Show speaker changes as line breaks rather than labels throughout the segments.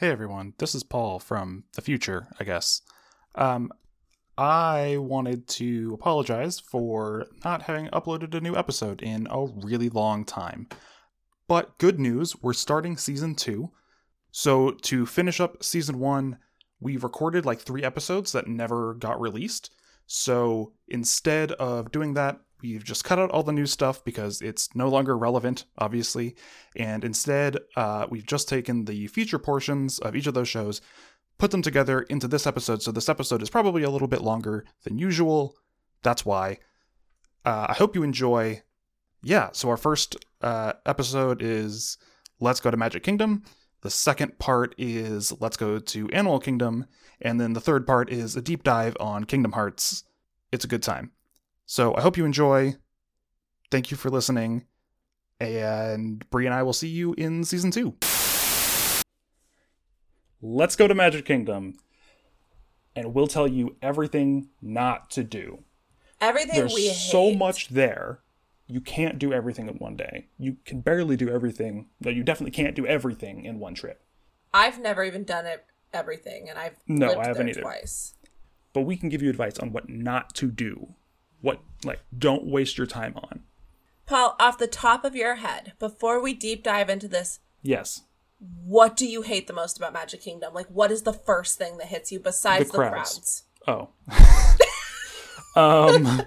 Hey everyone, this is Paul from the future, I guess. Um, I wanted to apologize for not having uploaded a new episode in a really long time. But good news, we're starting season two. So, to finish up season one, we recorded like three episodes that never got released. So, instead of doing that, we've just cut out all the new stuff because it's no longer relevant, obviously. And instead, uh, we've just taken the feature portions of each of those shows, put them together into this episode. So this episode is probably a little bit longer than usual. That's why. Uh, I hope you enjoy. Yeah, so our first uh, episode is Let's Go to Magic Kingdom. The second part is Let's Go to Animal Kingdom. And then the third part is a deep dive on Kingdom Hearts. It's a good time. So I hope you enjoy. Thank you for listening. And Brie and I will see you in season two. Let's go to Magic Kingdom. And we'll tell you everything not to do.
Everything
There's
we
so much there. You can't do everything in one day. You can barely do everything. No, you definitely can't do everything in one trip.
I've never even done it everything, and I've
No,
lived
I haven't
there
either.
twice.
But we can give you advice on what not to do. What, like, don't waste your time on.
Paul, off the top of your head, before we deep dive into this,
Yes.
what do you hate the most about Magic Kingdom? Like, what is the first thing that hits you besides
The
the,
crowds.
crowds?
Oh. um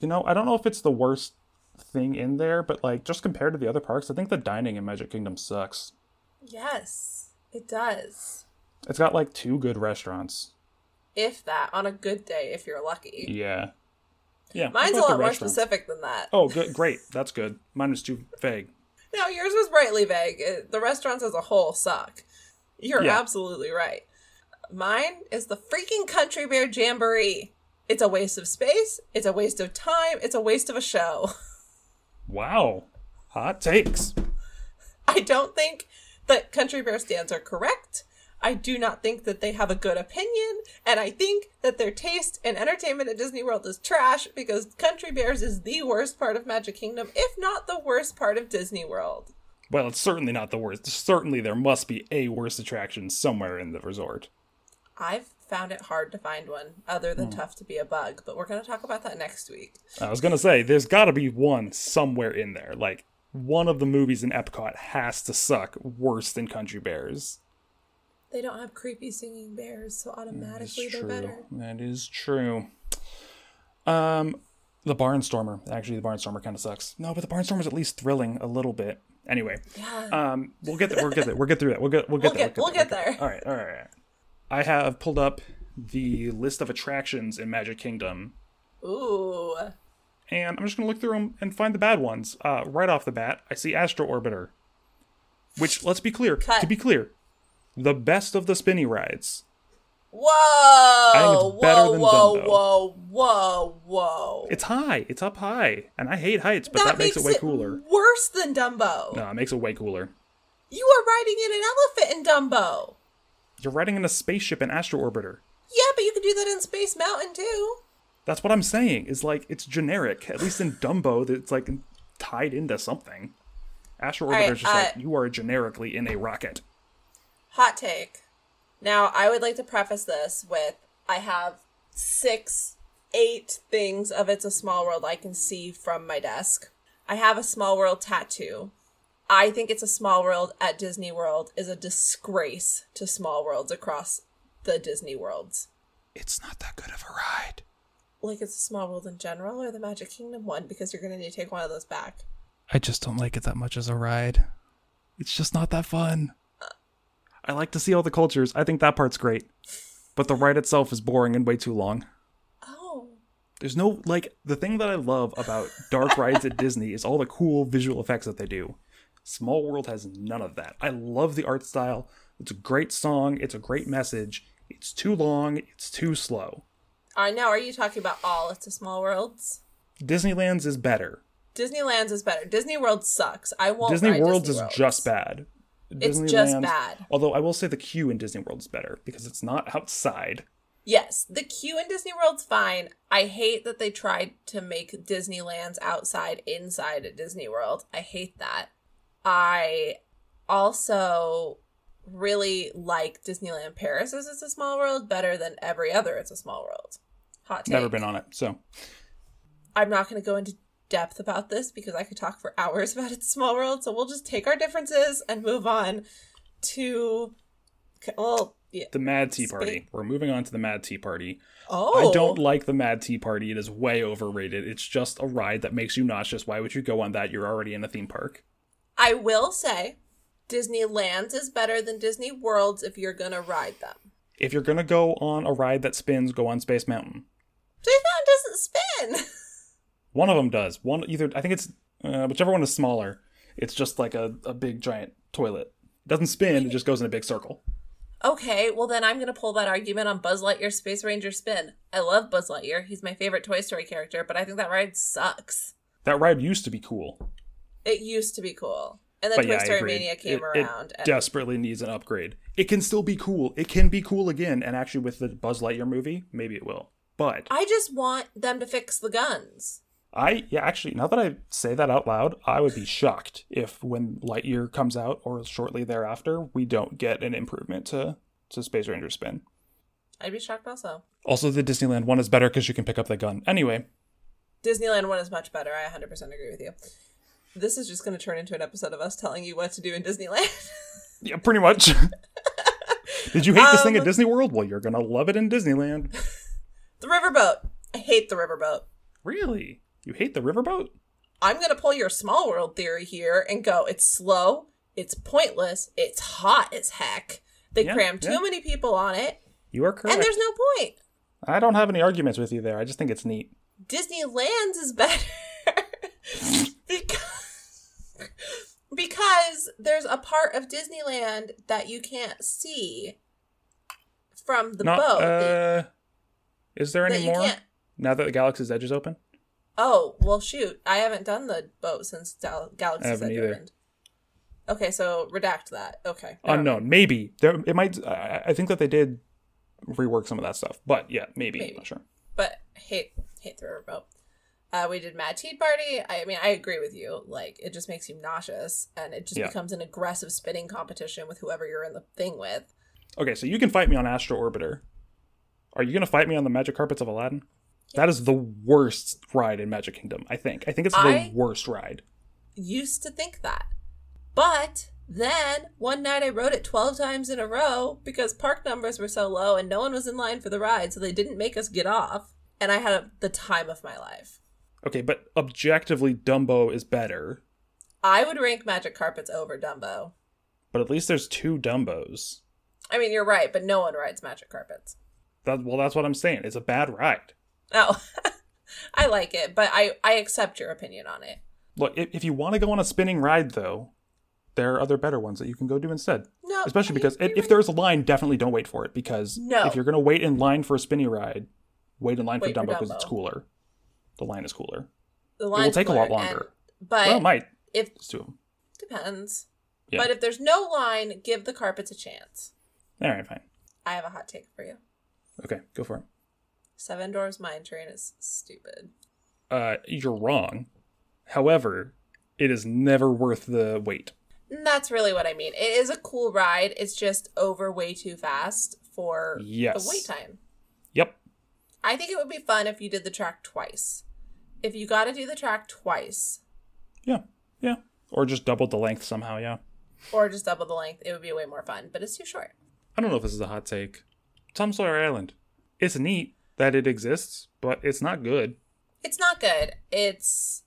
You know, I don't know if it's the worst thing in there, but like just compared to the other parks, I think the dining in Magic Kingdom sucks.
Yes, it does.
It's got like two good restaurants.
If that, on a good day, if you're lucky.
Yeah. Yeah.
Mine's a lot more specific than that.
Oh, good great. That's good. Mine was too vague.
No, yours was brightly vague. It- The restaurants as a whole suck. You're
Yeah.
absolutely right. Mine is the freaking Country Bear Jamboree. It's a waste of space. It's a waste of time. It's a waste of a show.
Wow. Hot takes.
I don't think that Country Bear stands are correct. I do not think that they have a good opinion, and I think that their taste in entertainment at Disney World is trash because Country Bears is the worst part of Magic Kingdom, if not the worst part of Disney World.
Well, it's certainly not the worst. Certainly there must be a worse attraction somewhere in the resort.
I've found it hard to find one other than hmm. Tough to Be a Bug, but we're going to talk about that next week.
I was gonna say, there's gotta be one somewhere in there. Like, one of the movies in Epcot has to suck worse than Country Bears.
They don't have creepy singing bears, so automatically they're better.
That is true. Um, the Barnstormer. Actually, the Barnstormer kind of sucks. No, but the Barnstormer's at least thrilling a little bit. Anyway,
Yeah.
um, we'll get there. We'll get there. We'll get through that. We'll get. We'll get
We'll
there.
get- we'll get there.
All right. All right. All right. I have pulled up the list of attractions in Magic Kingdom,
Ooh.
and I'm just gonna look through them and find the bad ones. Uh, right off the bat, I see Astro Orbiter, which let's be clear.
Cut.
To be clear, the best of the spinny rides.
Whoa!
it's better
whoa,
than
whoa,
Dumbo.
whoa, whoa, whoa.
It's high. It's up high, and I hate heights, but that, makes, it way cooler.
worse than Dumbo.
No, it makes it way cooler.
You are riding in an elephant in Dumbo.
You're riding in a spaceship in Astro Orbiter.
Yeah, but you could do that in Space Mountain too.
That's what I'm saying. Is like it's generic. At least in Dumbo, it's like tied into something. Astro
right,
Orbiter's just
uh,
like you are generically in a rocket.
Hot take. Now, I would like to preface this with I have six, eight things of It's a Small World I can see from my desk. I have a Small World tattoo. I think It's a Small World at Disney World is a disgrace to small worlds across the Disney worlds.
It's not that good of a ride.
Like It's a Small World in general or the Magic Kingdom one because you're going to need to take one of those back.
I just don't like it that much as a ride. It's just not that fun. I like to see all the cultures. I think that part's great. But the ride itself is boring and way too long.
Oh.
There's no like the thing that I love about dark rides at Disney is all the cool visual effects that they do. Small World has none of that. I love the art style. It's a great song, it's a great message. It's too long, it's too slow.
I know. are you talking about all It's a Small Worlds?
Disneyland's is better.
Disneyland's is better. Disney World sucks. I won't.
Disney
ride
World's
Disney
is
Worlds.
just bad.
It's just
Disneyland's-
bad.
Although I will say the queue in Disney World is better because it's not outside.
Yes, the queue in Disney World's fine. I hate that they tried to make Disneyland's outside inside at Disney World. I hate that. I also really like Disneyland Paris as It's a Small World better than every other It's a Small World. Hot take.
Never been on it, so
I'm not going to go into depth about this because I could talk for hours about It's Small World. So we'll just take our differences and move on to, well, yeah.
the Mad Tea Party. We're moving on to the Mad Tea Party.
Oh,
I don't like the Mad Tea Party. It is way overrated. It's just a ride that makes you nauseous. Why would you go on that? You're already in a theme park.
I will say, Disneyland's is better than Disney World's if you're gonna ride them.
If you're gonna go on a ride that spins, go on Space Mountain.
Space Mountain doesn't spin.
One of them does. One either I think it's uh, whichever one is smaller. It's just like a, a big giant toilet. It doesn't spin. It just goes in a big circle.
Okay, well then I'm gonna pull that argument on Buzz Lightyear Space Ranger Spin. I love Buzz Lightyear. He's my favorite Toy Story character, but I think that ride sucks.
That ride used to be cool,
It used to be cool. And then
but
Toy
yeah,
Story. Mania came
it,
around.
It
and
desperately needs an upgrade. It can still be cool. It can be cool again, and actually with the Buzz Lightyear movie, maybe it will. But
I just want them to fix the guns.
I yeah, actually, now that I say that out loud, I would be shocked if when Lightyear comes out or shortly thereafter, we don't get an improvement to to Space Ranger Spin.
I'd be shocked also.
Also, the Disneyland one is better because you can pick up the gun. Anyway,
Disneyland one is much better. I 100% agree with you. This is just going to turn into an episode of us telling you what to do in Disneyland.
yeah, pretty much. Did you hate this thing at
Um,
Disney World? Well, you're gonna love it in Disneyland.
the riverboat. I hate the riverboat.
Really? You hate the riverboat?
I'm going to pull your small world theory here and go it's slow, it's pointless, it's hot as heck. They
Yeah,
cram too
yeah.
many people on it,
You are correct.
and there's no point.
I don't have any arguments with you there. I just think it's neat.
Disneyland's is better because because there's a part of Disneyland that you can't see from the
Not,
boat.
uh, is there any more? Now that the Galaxy's Edge is open?
Oh well, shoot! I haven't done the boat since Gal- Galaxy's Edge opened. Okay, so redact that. Okay.
Unknown. Maybe. There it might I, I think that they did rework some of that stuff. But yeah, maybe.
Maybe.
I'm not sure.
but hate hate the riverboat. Uh, we did Mad Tea Party. I mean, I agree with you. Like, it just makes you nauseous, and it just
Yeah.
becomes an aggressive spinning competition with whoever you're in the thing with.
Okay, so you can fight me on Astro Orbiter. Are you gonna fight me on the Magic Carpets of Aladdin? That is the worst ride in Magic Kingdom, I think. I think it's the
I-
worst ride.
Used to think that, but then one night I rode it twelve times in a row because park numbers were so low and no one was in line for the ride, so they didn't make us get off, and I had the time of my life.
Okay, but objectively Dumbo is better.
I would rank Magic Carpets over Dumbo.
But at least there's two Dumbos.
I mean, you're right, but no one rides Magic Carpets.
That well that's what I'm saying. It's a bad ride.
Oh, I like it, but I I accept your opinion on it.
Look, if, if you want to go on a spinning ride though, there are other better ones that you can go do instead.
No,
Especially because if, there's a line, definitely don't wait for it. Because
No.
if you're gonna wait in line for a spinny ride, wait in line
Wait
for Dumbo because it's cooler. The line is cooler.
the
It will take a lot
blurred, and-
longer.
but
well, it might.
if
two of them.
depends.
Yeah.
But if there's no line, give the carpets a chance.
All right, fine.
I have a hot take for you.
Okay, go for it.
Seven Dwarfs Mine Train is stupid.
Uh, you're wrong. However, it is never worth the wait.
That's really what I mean. It is a cool ride. It's just over way too fast for
Yes.
the wait time.
Yep.
I think it would be fun if you did the track twice. If you got to do the track twice,
Yeah. Yeah. Or just doubled the length somehow. Yeah.
or just double the length, it would be way more fun. But it's too short.
I don't know if this is a hot take. Tom Sawyer Island. It's neat that it exists, but it's not good.
It's not good. It's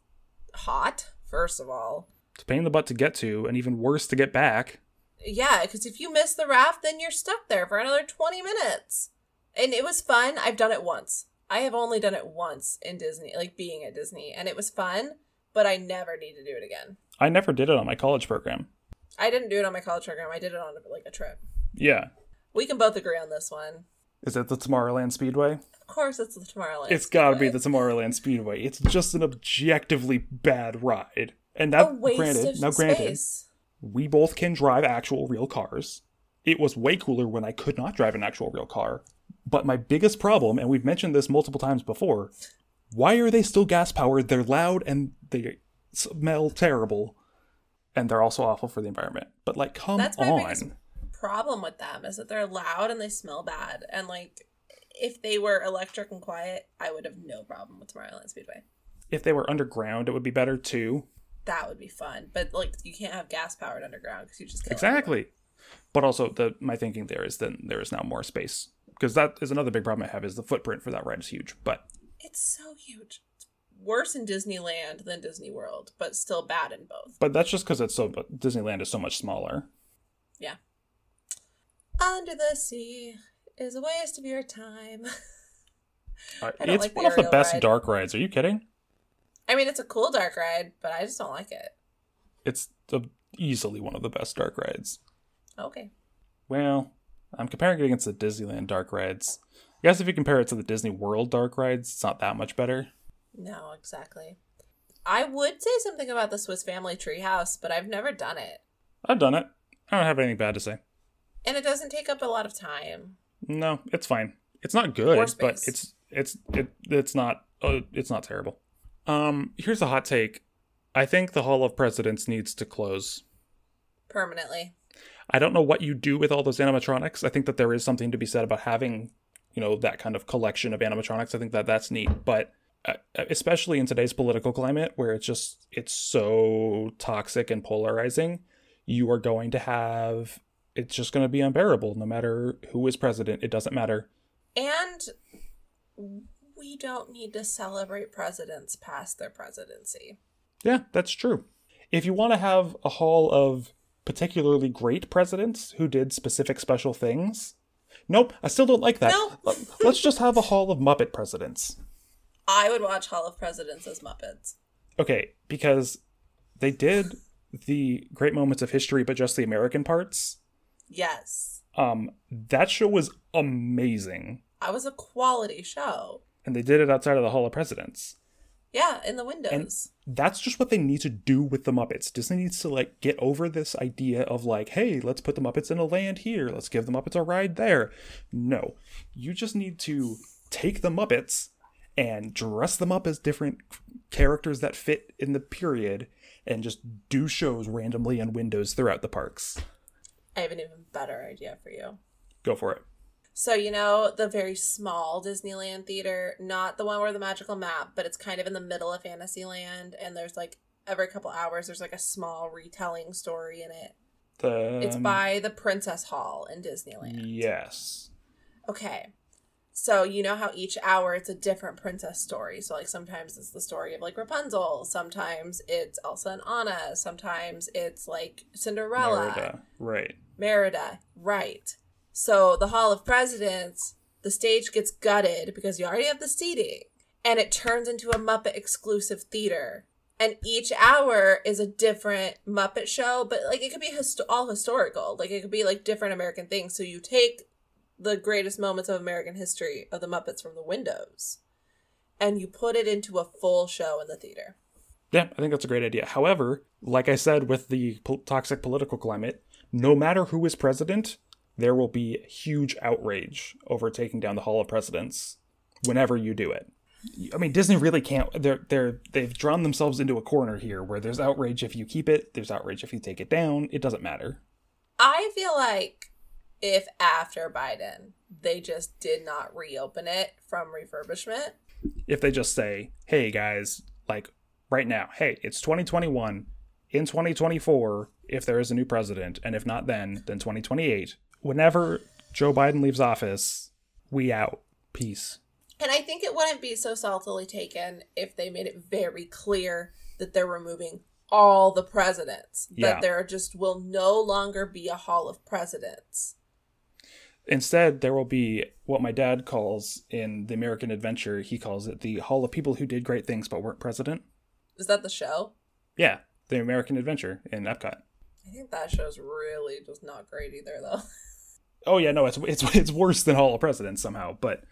hot, first of all.
It's a pain in the butt to get to, and even worse to get back.
Yeah, because if you miss the raft, then you're stuck there for another 20 minutes. And it was fun. I've done it once. I have only done it once in Disney, like being at Disney, and it was fun, but I never need to do it again.
I never did it on my college program.
I didn't do it on my college program. I did it on like a trip.
Yeah.
We can both agree on this one.
Is it the Tomorrowland Speedway?
Of course, it's the Tomorrowland.
It's gotta be the Tomorrowland Speedway. It's just an objectively bad ride. And that,
a waste
granted, now granted,
space.
we both can drive actual real cars. It was way cooler when I could not drive an actual real car. But my biggest problem, and we've mentioned this multiple times before, why are they still gas powered? They're loud and they smell terrible, and they're also awful for the environment. But like, come
That's my
on.
biggest problem with them is that they're loud and they smell bad. And like, if they were electric and quiet, I would have no problem with Tomorrowland Speedway.
If they were underground, it would be better too.
That would be fun. But like, you can't have gas powered underground because you just
Exactly. But also, the my thinking there is then there is now more space because that is another big problem I have is the footprint for that ride is huge. But.
It's so huge. It's worse in Disneyland than Disney World, but still bad in both.
but that's just because it's so Disneyland is so much smaller.
Yeah. Under the sea is a waste of your time.
Uh, it's
like the
one of the best
ride.
dark rides. Are you kidding?
I mean, it's a cool dark ride, but I just don't like it.
It's the, easily one of the best dark rides.
Okay.
Well, I'm comparing it against the Disneyland dark rides. I guess if you compare it to the Disney World dark rides, it's not that much better.
No, exactly. I would say something about the Swiss Family Treehouse, but I've never done it.
I've done it. I don't have anything bad to say.
And it doesn't take up a lot of time.
No, it's fine. It's not good, but it's it's it it's not uh, it's not terrible. Um, here's a hot take. I think the Hall of Presidents needs to close.
Permanently.
I don't know what you do with all those animatronics. I think that there is something to be said about having, you know, that kind of collection of animatronics. I think that that's neat, but uh, especially in today's political climate where it's just it's so toxic and polarizing, you are going to have it's just going to be unbearable no matter who is president. It doesn't matter.
And we don't need to celebrate presidents past their presidency.
Yeah, that's true. If you want to have a hall of particularly great presidents who did specific special things, nope, I still don't like that.
No.
Let- Let's just have a hall of Muppet presidents.
I would watch Hall of Presidents as Muppets.
Okay, because they did the great moments of history, but just the American parts.
Yes.
Um, that show was amazing,
I was a quality show.
and they did it outside of the Hall of Presidents.
Yeah, in the windows.
that's just what they need to do with the Muppets. Disney needs to like get over this idea of like, hey, let's put the Muppets in a land here. Let's give the Muppets a ride there. No, you just need to take the Muppets and dress them up as different characters that fit in the period and just do shows randomly in windows throughout the parks.
I have an even better idea for you.
Go for it.
So, you know, the very small Disneyland theater, not the one where the magical map, but it's kind of in the middle of Fantasyland, and there's like every couple hours, there's like a small retelling story in it.
The
It's by the Princess Hall in Disneyland.
yes.
Okay. So you know how each hour it's a different princess story. So like sometimes it's the story of like Rapunzel, sometimes it's Elsa and Anna, sometimes it's like Cinderella,
Merida. Right.
Merida, right. So the Hall of Presidents, the stage gets gutted because you already have the seating, and it turns into a Muppet exclusive theater. And each hour is a different Muppet show, but like it could be hist- all historical. Like it could be like different American things. So you take the greatest moments of American history of the Muppets from the windows and you put it into a full show in the theater.
Yeah, I think that's a great idea. However, like I said, with the po- toxic political climate, no matter who is president, there will be huge outrage over taking down the Hall of Presidents whenever you do it. I mean, Disney really can't. They're they're they've drawn themselves into a corner here where there's outrage if you keep it, there's outrage if you take it down. It doesn't matter.
I feel like if after Biden they just did not reopen it from refurbishment,
If they just say, "Hey guys, like right now, hey, it's 2021. In 2024, if there is a new president, and if not then, then 2028. Whenever Joe Biden leaves office, we out. Peace."
and I think it wouldn't be so saltily taken if they made it very clear that they're removing all the presidents.
Yeah.
That there just will no longer be a hall of presidents.
Instead, there will be what my dad calls in the American Adventure, he calls it the Hall of People Who Did Great Things But Weren't President.
Is that the show?
Yeah, the American Adventure in Epcot.
I think that show's really just not great either though.
Oh yeah, no, it's it's it's worse than Hall of Presidents somehow, but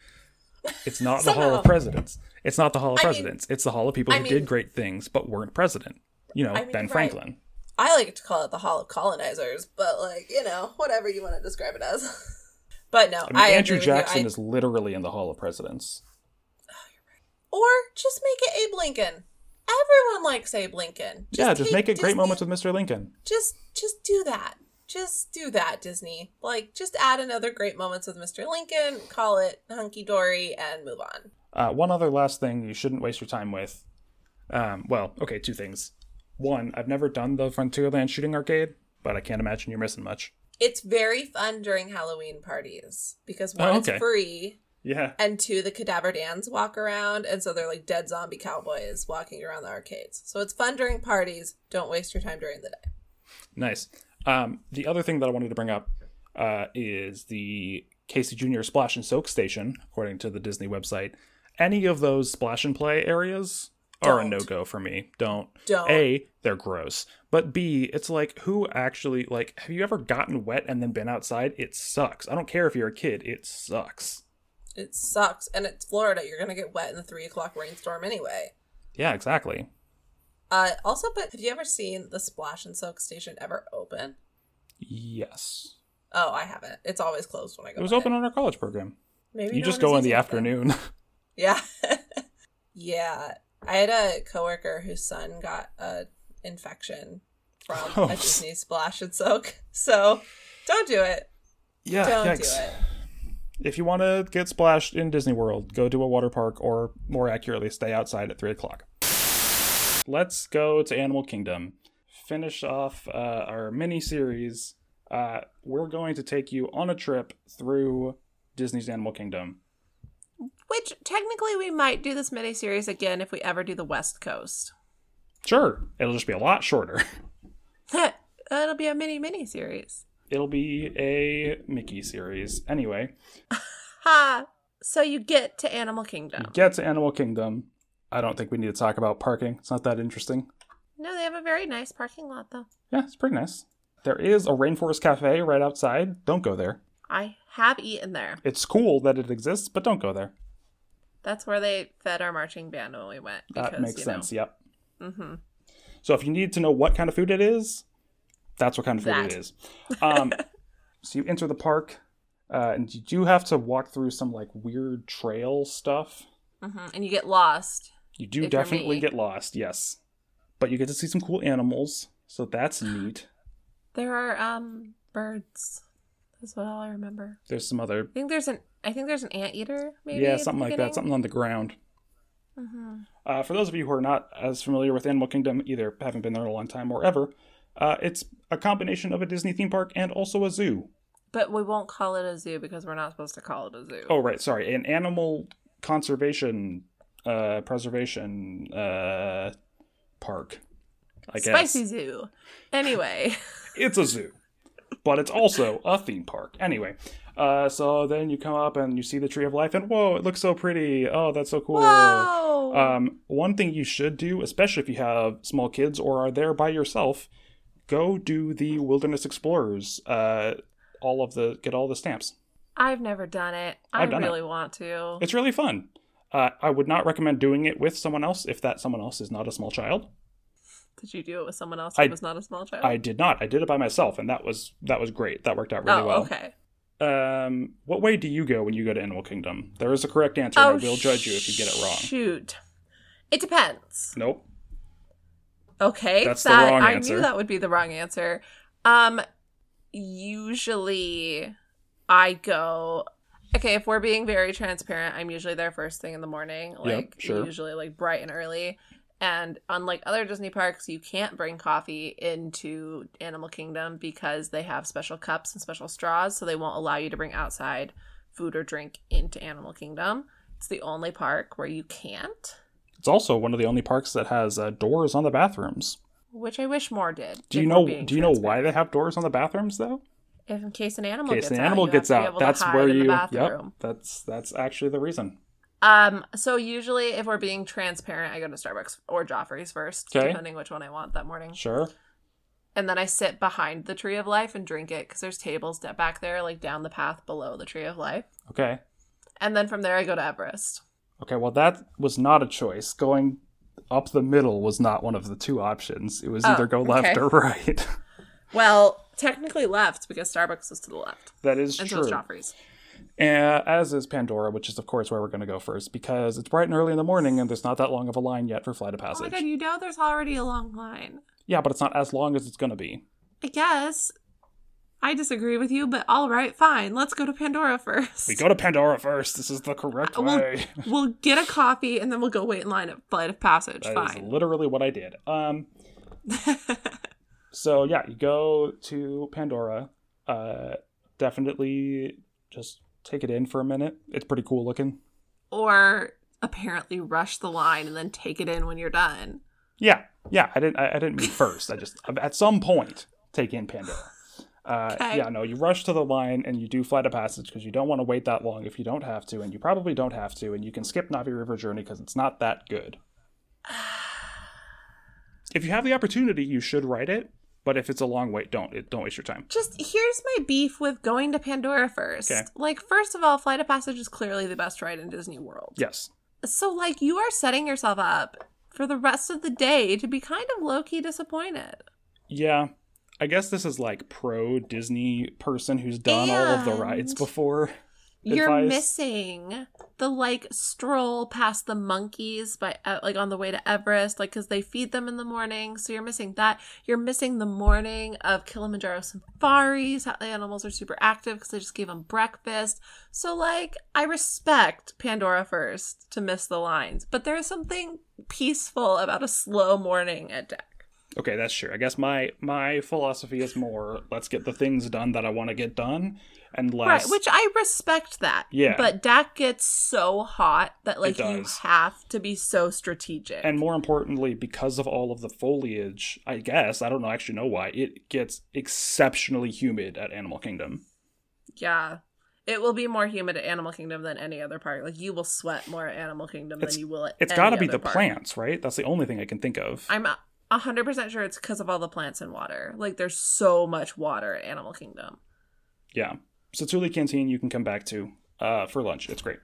it's not the Hall of Presidents. It's not the Hall of
I mean-
Presidents. it's the Hall of people
I
who
mean-
did great things but weren't president. You know,
I mean,
Ben
right.
Franklin.
I like to call it the Hall of Colonizers, but like, you know, whatever you want to describe it as. but no,
I mean, Andrew. Jackson is literally in the Hall of Presidents.
Oh, or just make it Abe Lincoln. Everyone likes Abe Lincoln.
yeah, just make it great moments with Mr. Lincoln.
Just just do that. just do that, Disney. Like, just add another great moments with Mr. Lincoln, call it hunky dory, and move on.
Uh, one other last thing you shouldn't waste your time with. Um, well, okay, two things. One, I've never done the Frontierland shooting arcade, but I can't imagine you're missing much.
It's very fun during Halloween parties because one,
Oh,
it's free,
Yeah.
and two, the cadaver dans walk around, and so they're like dead zombie cowboys walking around the arcades. So it's fun during parties. Don't waste your time during the day.
Nice. Um, the other thing that I wanted to bring up uh, is the Casey Jr. Splash and Soak Station, according to the Disney website. Any of those splash and play areas are a
Don't.
no go for me. Don't.
Don't.
A, they're gross. But B, it's like, who actually, like, have you ever gotten wet and then been outside? It sucks. I don't care if you're a kid, it sucks.
It sucks, and it's Florida. You're gonna get wet in the three o'clock rainstorm anyway.
Yeah, exactly.
Uh, also, but have you ever seen the Splash and Soak station ever open?
Yes.
Oh, I haven't. It's always closed when I go.
It was open on our college program.
Maybe
You
no
just go in the
it
afternoon.
Yeah. yeah. I had a coworker whose son got a infection from a Disney splash and soak. So don't do it.
yeah,
Don't
yikes.
do it.
If you want to get splashed in Disney World, go to a water park, or more accurately, stay outside at 3 o'clock. Let's go to Animal Kingdom. Finish off uh, our mini series. Uh, we're going to take you on a trip through Disney's Animal Kingdom.
Which technically we might do this mini series again if we ever do the West Coast.
Sure, it'll just be a lot shorter.
It'll be a mini mini series.
It'll be a Mickey series. Anyway,
Ha! So you get to Animal Kingdom.
get to Animal Kingdom. I don't think we need to talk about parking. It's not that interesting.
No, they have a very nice parking lot though.
Yeah, it's pretty nice. There is a Rainforest Cafe right outside. Don't go there.
I have eaten there.
It's cool that it exists, but don't go there.
That's where they fed our marching band when we went.
That makes
you know,
sense. Yep.
Mm-hmm.
So if you need to know what kind of food it is, that's what kind of food
That.
it is. Um, so you enter the park, uh, and you do have to walk through some like weird trail stuff.
Mm-hmm. And you get lost.
You do definitely get lost, yes, but you get to see some cool animals, so that's neat.
There are um birds. That's what all I remember.
There's some other,
I think there's an I think there's an anteater. Maybe
yeah, something like that, something on the ground.
Mm-hmm.
Uh, for those of you who are not as familiar with Animal Kingdom, either haven't been there in a long time or ever, uh, it's a combination of a Disney theme park and also a zoo.
But we won't call it a zoo because we're not supposed to call it a zoo.
Oh, right, sorry, an animal conservation, uh, preservation uh, park. I guess
Spicy zoo. Anyway,
it's a zoo, but it's also a theme park. Anyway, uh, so then you come up and you see the Tree of Life, and whoa, it looks so pretty. Oh, that's so cool.
whoa!
Um, one thing you should do, especially if you have small kids or are there by yourself, go do the Wilderness Explorers. Uh, all of the get all the stamps.
I've never done it. I
done it.
really want to.
It's really fun. Uh, I would not recommend doing it with someone else if that someone else is not a small child.
Did you do it with someone else
I-
who was not a small child?
I did not. I did it by myself, and that was that was great. That worked out really
oh,
well.
okay.
Um, what way do you go when you go to Animal Kingdom? There is a correct answer,
Oh,
and I will judge you if you get it wrong.
Shoot. It depends.
Nope.
Okay.
That's the
that,
wrong
I knew that would be the wrong answer. Um usually I go Okay, if we're being very transparent, I'm usually there first thing in the morning, like
sure.
usually like bright and early. And unlike other Disney parks, you can't bring coffee into Animal Kingdom because they have special cups and special straws, so they won't allow you to bring outside food or drink into Animal Kingdom. It's the only park where you can't,
It's also one of the only parks that has uh, doors on the bathrooms.
which I wish more did.
Do you know? Do you know why they have doors on the bathrooms though?
If in case an animal
In case
gets out,
animal
you
gets
have to be
out, that's where you. Yep. That's that's actually the reason.
Um, so usually if we're being transparent, I go to Starbucks or Joffrey's first,
Okay.
depending which one I want that morning.
Sure.
And then I sit behind the Tree of Life and drink it because there's tables back there, like down the path below the Tree of Life.
Okay.
And then from there, I go to Everest.
Okay. Well, that was not a choice. Going up the middle was not one of the two options. It was
Oh,
either go left
okay.
or right.
Well, technically left because Starbucks is to the left,
that is true.
and so
true.
is Joffrey's.
Uh, as is Pandora, which is of course where we're going to go first because it's bright and early in the morning and there's not that long of a line yet for Flight of
Oh my god, you know there's already a long line.
yeah, but it's not as long as it's going to be.
I guess. I disagree with you, but all right, fine. Let's go to Pandora first.
We go to Pandora first. This is the correct
We'll-
way.
We'll get a coffee and then we'll go wait in line at Flight of Passage.
That is
fine.
literally what I did. Um, so yeah, you go to Pandora. Uh, definitely just take it in for a minute. It's pretty cool looking.
or apparently rush the line and then take it in when you're done.
Yeah, yeah. I didn't. I, I didn't mean first. I just at some point take in Pandora. Uh,
Okay.
Yeah, no. You rush to the line and you do flight of passage because you don't want to wait that long if you don't have to, and you probably don't have to, and you can skip Navi River Journey because it's not that good. If you have the opportunity, you should write it. But if it's a long wait, don't it, don't waste your time.
Just here's my beef with going to Pandora first.
Okay.
Like, first of all, Flight of Passage is clearly the best ride in Disney World.
Yes.
So, like, you are setting yourself up for the rest of the day to be kind of low key disappointed.
Yeah. I guess this is like pro Disney person who's done all of the rides before.
You're
advice.
missing the like stroll past the monkeys by uh, like on the way to Everest, like because they feed them in the morning. So you're missing that. You're missing the morning of Kilimanjaro safaris. How the animals are super active because they just gave them breakfast. So like I respect Pandora first to miss the lines, but there is something peaceful about a slow morning at Dak.
Okay, that's true. I guess my my philosophy is more let's get the things done that I want to get done and less
Right, which I respect that.
Yeah.
But Dak gets so hot that like you have to be so strategic.
and more importantly because of all of the foliage, I guess, I don't know actually know why, it gets exceptionally humid at Animal Kingdom.
yeah. It will be more humid at Animal Kingdom than any other park. Like you will sweat more at Animal Kingdom
It's-
than you will at
It's got to be the
park.
plants, right? That's the only thing I can think of.
I'm uh, a a hundred percent sure it's because of all the plants and water. Like there's so much water at Animal Kingdom.
Yeah. So Satuli Canteen you can come back to uh, for lunch. It's great.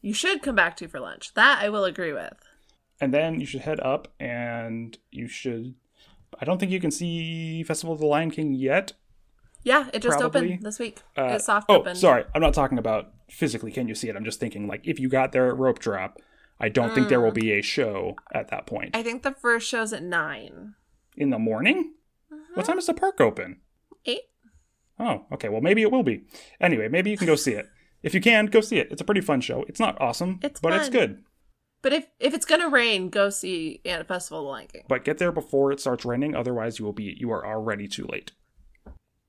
You should come back to for lunch. That I will agree with.
And then you should head up and you should I don't think you can see Festival of the Lion King yet.
Yeah, it just
Probably.
opened this week.
Uh,
it's soft
oh,
opened.
sorry. I'm not talking about physically can you see it. I'm just thinking like if you got there at rope drop, I don't think there will be a show at that point.
Mm. I think the first show's at nine.
In the morning? What time does the park open?
Eight?
Oh, okay. Well, maybe it will be. Anyway, maybe you can go see it. If you can, go see it. It's a pretty fun show. It's not awesome,
It's
but it's good.
But if if it's gonna rain, go see Anna Festival of the Lion King.
But get there before it starts raining, otherwise you will be you are already too late.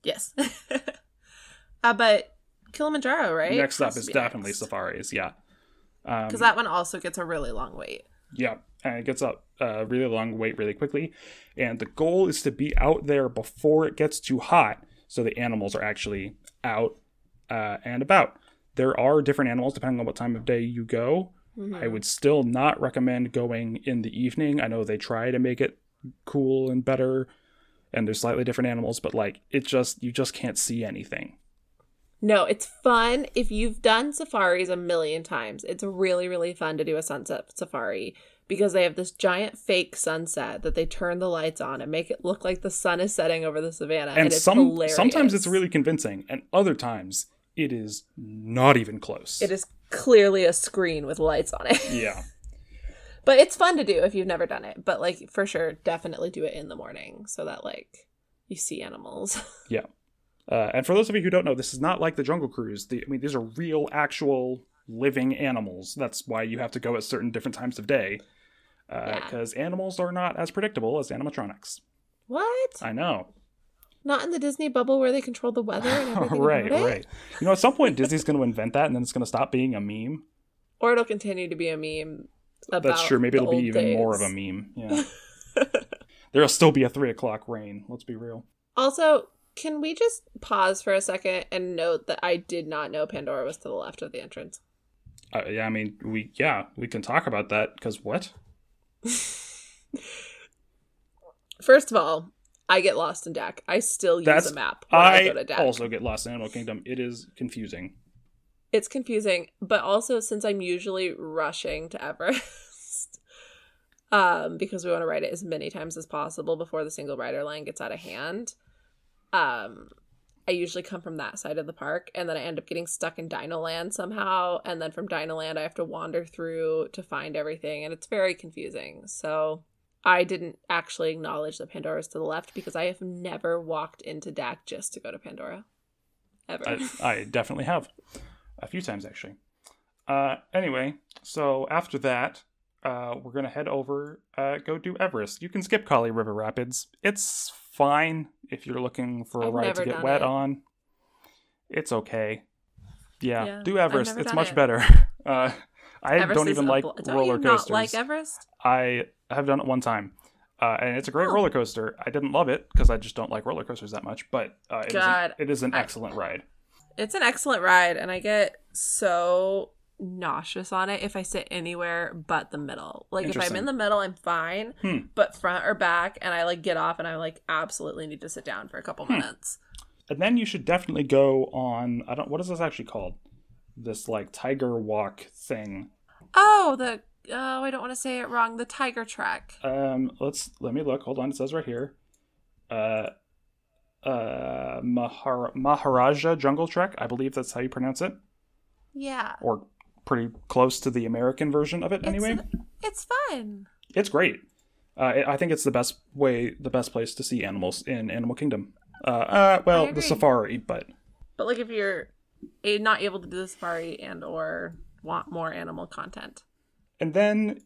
Yes. uh, but Kilimanjaro, right?
Next up is definitely
next.
safaris. Yeah. Um,
because that one also gets a really long wait.
Yeah, and it gets up a really long wait really quickly. And the goal is to be out there before it gets too hot, so the animals are actually out uh, and about. There are different animals depending on what time of day you go. I would still not recommend going in the evening. I know they try to make it cool and better, and there's slightly different animals, but like it just you just can't see anything.
No, it's fun if you've done safaris a million times. It's really really fun to do a sunset safari because they have this giant fake sunset that they turn the lights on and make it look like the sun is setting over the savannah, and,
and
it's
some
hilarious.
sometimes it's really convincing, and other times it is not even close.
it is clearly a screen with lights on it.
Yeah.
But it's fun to do if you've never done it. But like for sure, definitely do it in the morning so that like you see animals.
Yeah. Uh, and for those of you who don't know, this is not like the Jungle Cruise. The, I mean, these are real, actual, living animals. That's why you have to go at certain different times of day.
Yeah.
Because animals are not as predictable as animatronics.
what?
I know.
Not in the Disney bubble where they control the weather and everything.
right, right. You know, at some point, Disney's going to invent that and then it's going to stop being a meme.
Or it'll continue to be a meme. About
That's true. Maybe it'll be even more of a meme. Yeah. There'll still be a three o'clock rain. Let's be real.
Also, can we just pause for a second and note that I did not know Pandora was to the left of the entrance?
Uh, yeah, I mean, we yeah, we can talk about that because what?
First of all, I get lost in Dak. I still use
That's
a map I,
I
go to Dak.
also get lost in Animal Kingdom. It is confusing.
it's confusing but also since i'm usually rushing to everest um because we want to ride it as many times as possible before the single rider line gets out of hand um i usually come from that side of the park and then i end up getting stuck in dino land somehow and then from dino land i have to wander through to find everything and it's very confusing so I didn't actually acknowledge that Pandora's to the left because I have never walked into Dak just to go to Pandora. Ever.
I, I definitely have. A few times, actually. Uh, anyway, so after that, uh, we're going to head over, uh, go do Everest. You can skip Kali River Rapids. It's fine if you're looking for a
I've
ride to get wet
it.
on. It's okay. Yeah,
Yeah,
do Everest. It's much
it.
better. Uh, I
Everest
don't even like
bl- don't
roller
you not
coasters.
like Everest?
I have done it one time, uh, and it's a great
Oh.
roller coaster. I didn't love it because I just don't like roller coasters that much, but uh, it, is an,
God,
it is an
I-
excellent ride.
It's an excellent ride, and I get so nauseous on it if I sit anywhere but the middle. Like if I'm in the middle, I'm fine,
Hmm.
but front or back, and I like get off, and I like absolutely need to sit down for a couple
Hmm.
minutes.
And then you should definitely go on. I don't. What is this actually called? This like tiger walk thing.
Oh, the oh, I don't want to say it wrong. The Tiger Trek.
Um, let's let me look. Hold on. It says right here. Uh, uh, Mahar- Maharaja Jungle Trek. I believe that's how you pronounce it,
Yeah,
or pretty close to the American version of it. Anyway,
it's fun.
it's great. Uh, I I think it's the best way, the best place to see animals in Animal Kingdom. Uh, uh well, the safari, but
But like if you're not able to do the safari and or want more animal content,
and then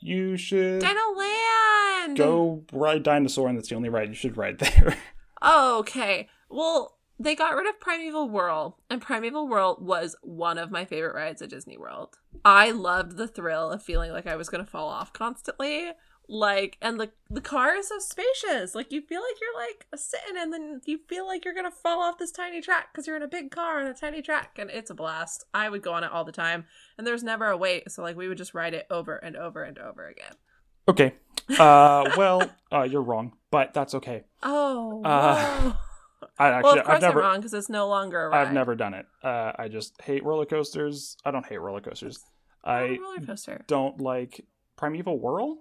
you should
Dino Land.
go ride dinosaur, and that's the only ride you should ride there.
Okay. Well, they got rid of Primeval Whirl, and Primeval Whirl was one of my favorite rides at Disney World. I loved the thrill of feeling like I was going to fall off constantly. Like, and the the car is so spacious. Like, you feel like you're like sitting, and then you feel like you're gonna fall off this tiny track because you're in a big car on a tiny track, and it's a blast. I would go on it all the time, and there's never a wait, so like we would just ride it over and over and over again.
okay. Uh, well, uh, you're wrong, but that's okay.
Oh,
Uh, I
well,
actually,
of course
I've never,
I'm wrong because it's no longer a ride.
I've never done it. Uh, I just hate roller coasters. I don't hate roller coasters. I
roller coaster.
don't like Primeval Whirl.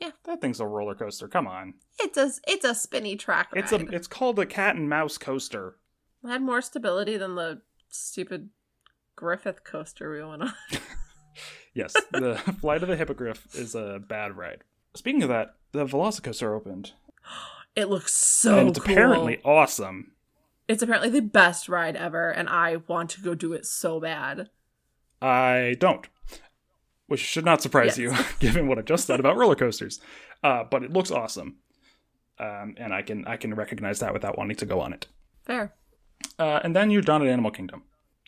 Yeah.
that thing's a roller coaster. Come on,
It's a it's a spinny track ride.
it's a it's called a cat and mouse coaster.
It had more stability than the stupid Griffith coaster we went on.
Yes, the Flight of the Hippogriff is a bad ride. Speaking of that, the Velocicoaster opened,
It looks so
and it's
cool.
apparently awesome.
it's apparently the best ride ever, and I want to go do it so bad.
I don't, which should not surprise you, given what I just said about roller coasters. Uh, but it looks awesome, um, and I can I can recognize that without wanting to go on it.
Fair.
Uh, and then you're done at Animal Kingdom.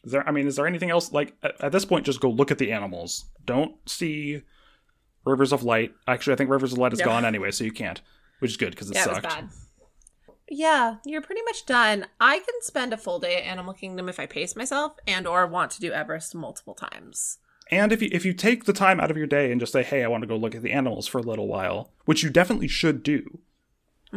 Is there? I mean, is there anything else? Like at, at this point, just go look at the animals. Don't see Rivers of Light. Actually, I think Rivers of Light is
Yeah.
gone anyway, so you can't, which is good because it
yeah,
sucked.
it was bad. Yeah, you're pretty much done. I can spend a full day at Animal Kingdom if I pace myself and or want to do Everest multiple times.
And if you if you take the time out of your day and just say, "Hey, I want to go look at the animals for a little while," which you definitely should do,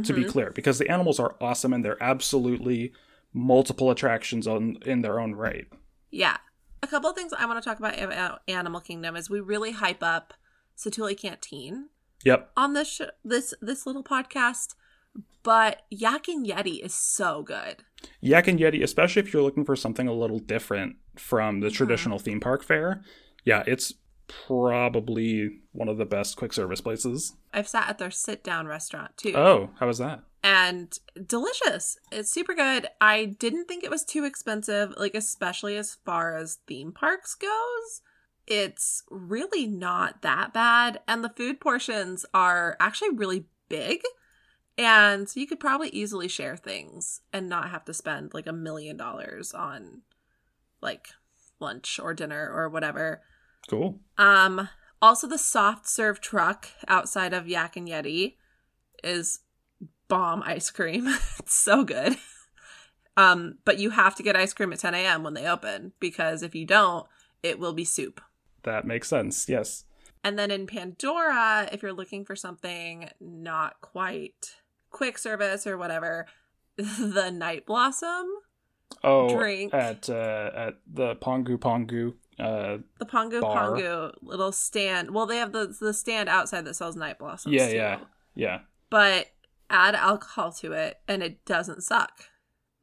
to be
Mhm.
clear, because the animals are awesome and they're absolutely multiple attractions on in their own right.
Yeah. A couple of things I want to talk about about Animal Kingdom is we really hype up Satuli Canteen
Yep.
on this sh- this this little podcast, but Yak and Yeti is so good.
Yak and Yeti, especially if you're looking for something a little different from the traditional theme park fare. Yeah, it's probably one of the best quick service places.
I've sat at their sit down restaurant too.
Oh, how was that?
and delicious. It's super good. I didn't think it was too expensive, like especially as far as theme parks goes. It's really not that bad and the food portions are actually really big. And you could probably easily share things and not have to spend like a million dollars on like lunch or dinner or whatever.
Cool.
Um, also the soft serve truck outside of Yak and Yeti is bomb ice cream. it's so good. Um, but you have to get ice cream at 10 a.m. when they open because if you don't, it will be soup.
That makes sense. Yes.
And then in Pandora, if you're looking for something not quite quick service or whatever, the Night Blossom,
Oh,
Drink.
at uh, at the Pongu Pongu. Uh,
the Pongu
Bar.
Pongu little stand. Well, they have the the stand outside that sells Night Blossoms.
Yeah,
too.
yeah. yeah.
but add alcohol to it and it doesn't suck.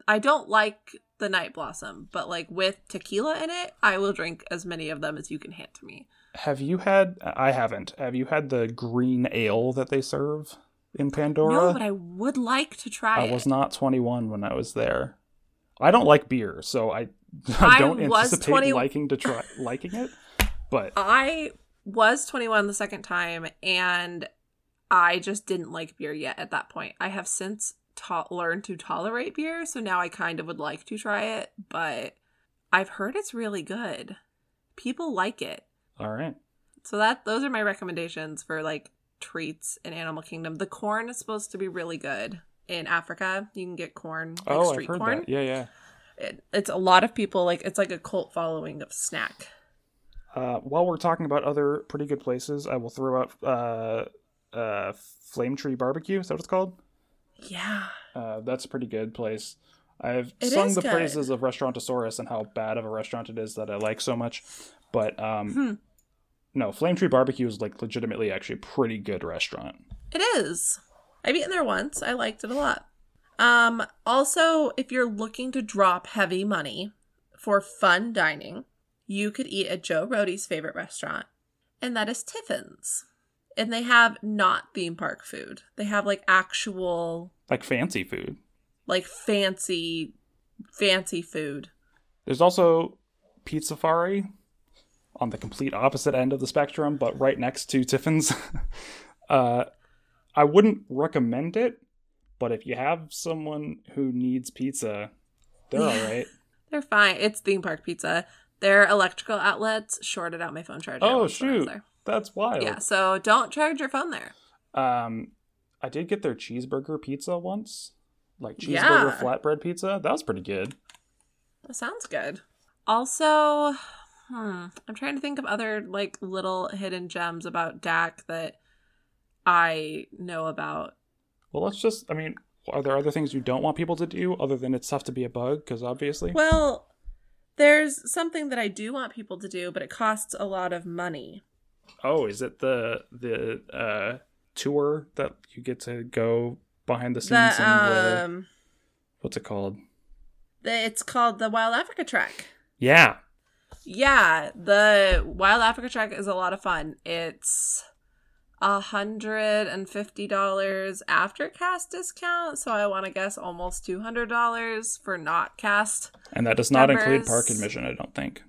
I don't like the Night Blossom, but like with tequila in it, I will drink as many of them as you can hand to me.
Have you had? I haven't. Have you had the green ale that they serve in Pandora?
No, but I would like to try
I
it.
was not 21 when I was there. I don't like beer, so I,
I
don't anticipate
20
liking to try liking it. But
I was 21 the second time and I just didn't like beer yet at that point. I have since ta- learned to tolerate beer, so now I kind of would like to try it, but I've heard it's really good. People like it.
all right,
So that those are my recommendations for like treats in Animal Kingdom. The corn is supposed to be really good in Africa. You can get corn, like
oh, I've heard
corn.
that. Yeah, yeah.
It, it's a lot of people like it's like a cult following of snack.
Uh, while we're talking about other pretty good places, I will throw out uh, uh, Flame Tree Barbecue. Is that what it's called?
Yeah.
Uh, that's a pretty good place. I've
It
sung the
good.
praises of Restaurantosaurus and how bad of a restaurant it is that I like so much, but um,
Hmm.
no, Flame Tree Barbecue is like legitimately actually a pretty good restaurant.
It is. I've eaten there once. I liked it a lot. Um, also, if you're looking to drop heavy money for fun dining, you could eat at Joe Rohde's favorite restaurant, and that is Tiffin's. And they have not theme park food. They have like actual,
Like fancy food.
like fancy, fancy food.
There's also Pizzafari on the complete opposite end of the spectrum, but right next to Tiffin's. uh, I wouldn't recommend it, but if you have someone who needs pizza, they're all right.
They're fine. It's theme park pizza. Their electrical outlets shorted out my phone charger.
Oh shoot. That's wild.
Yeah, so don't charge your phone there.
Um, I did get their cheeseburger pizza once, like cheeseburger
Yeah.
flatbread pizza. That was pretty good.
That sounds good. Also, hmm, I'm trying to think of other like little hidden gems about Dak that I know about.
Well, let's just. I mean, are there other things you don't want people to do other than it's tough to be a bug? Because obviously,
Well, there's something that I do want people to do, but it costs a lot of money.
Oh, is it the the uh tour that you get to go behind the scenes
The
and the,
um,
what's it called?
the, it's called the Wild Africa Trek.
Yeah,
Yeah, the Wild Africa Trek is a lot of fun. It's a hundred and fifty dollars after cast discount, so I want to guess almost two hundred dollars for not cast.
and that does not include park admission. I don't think.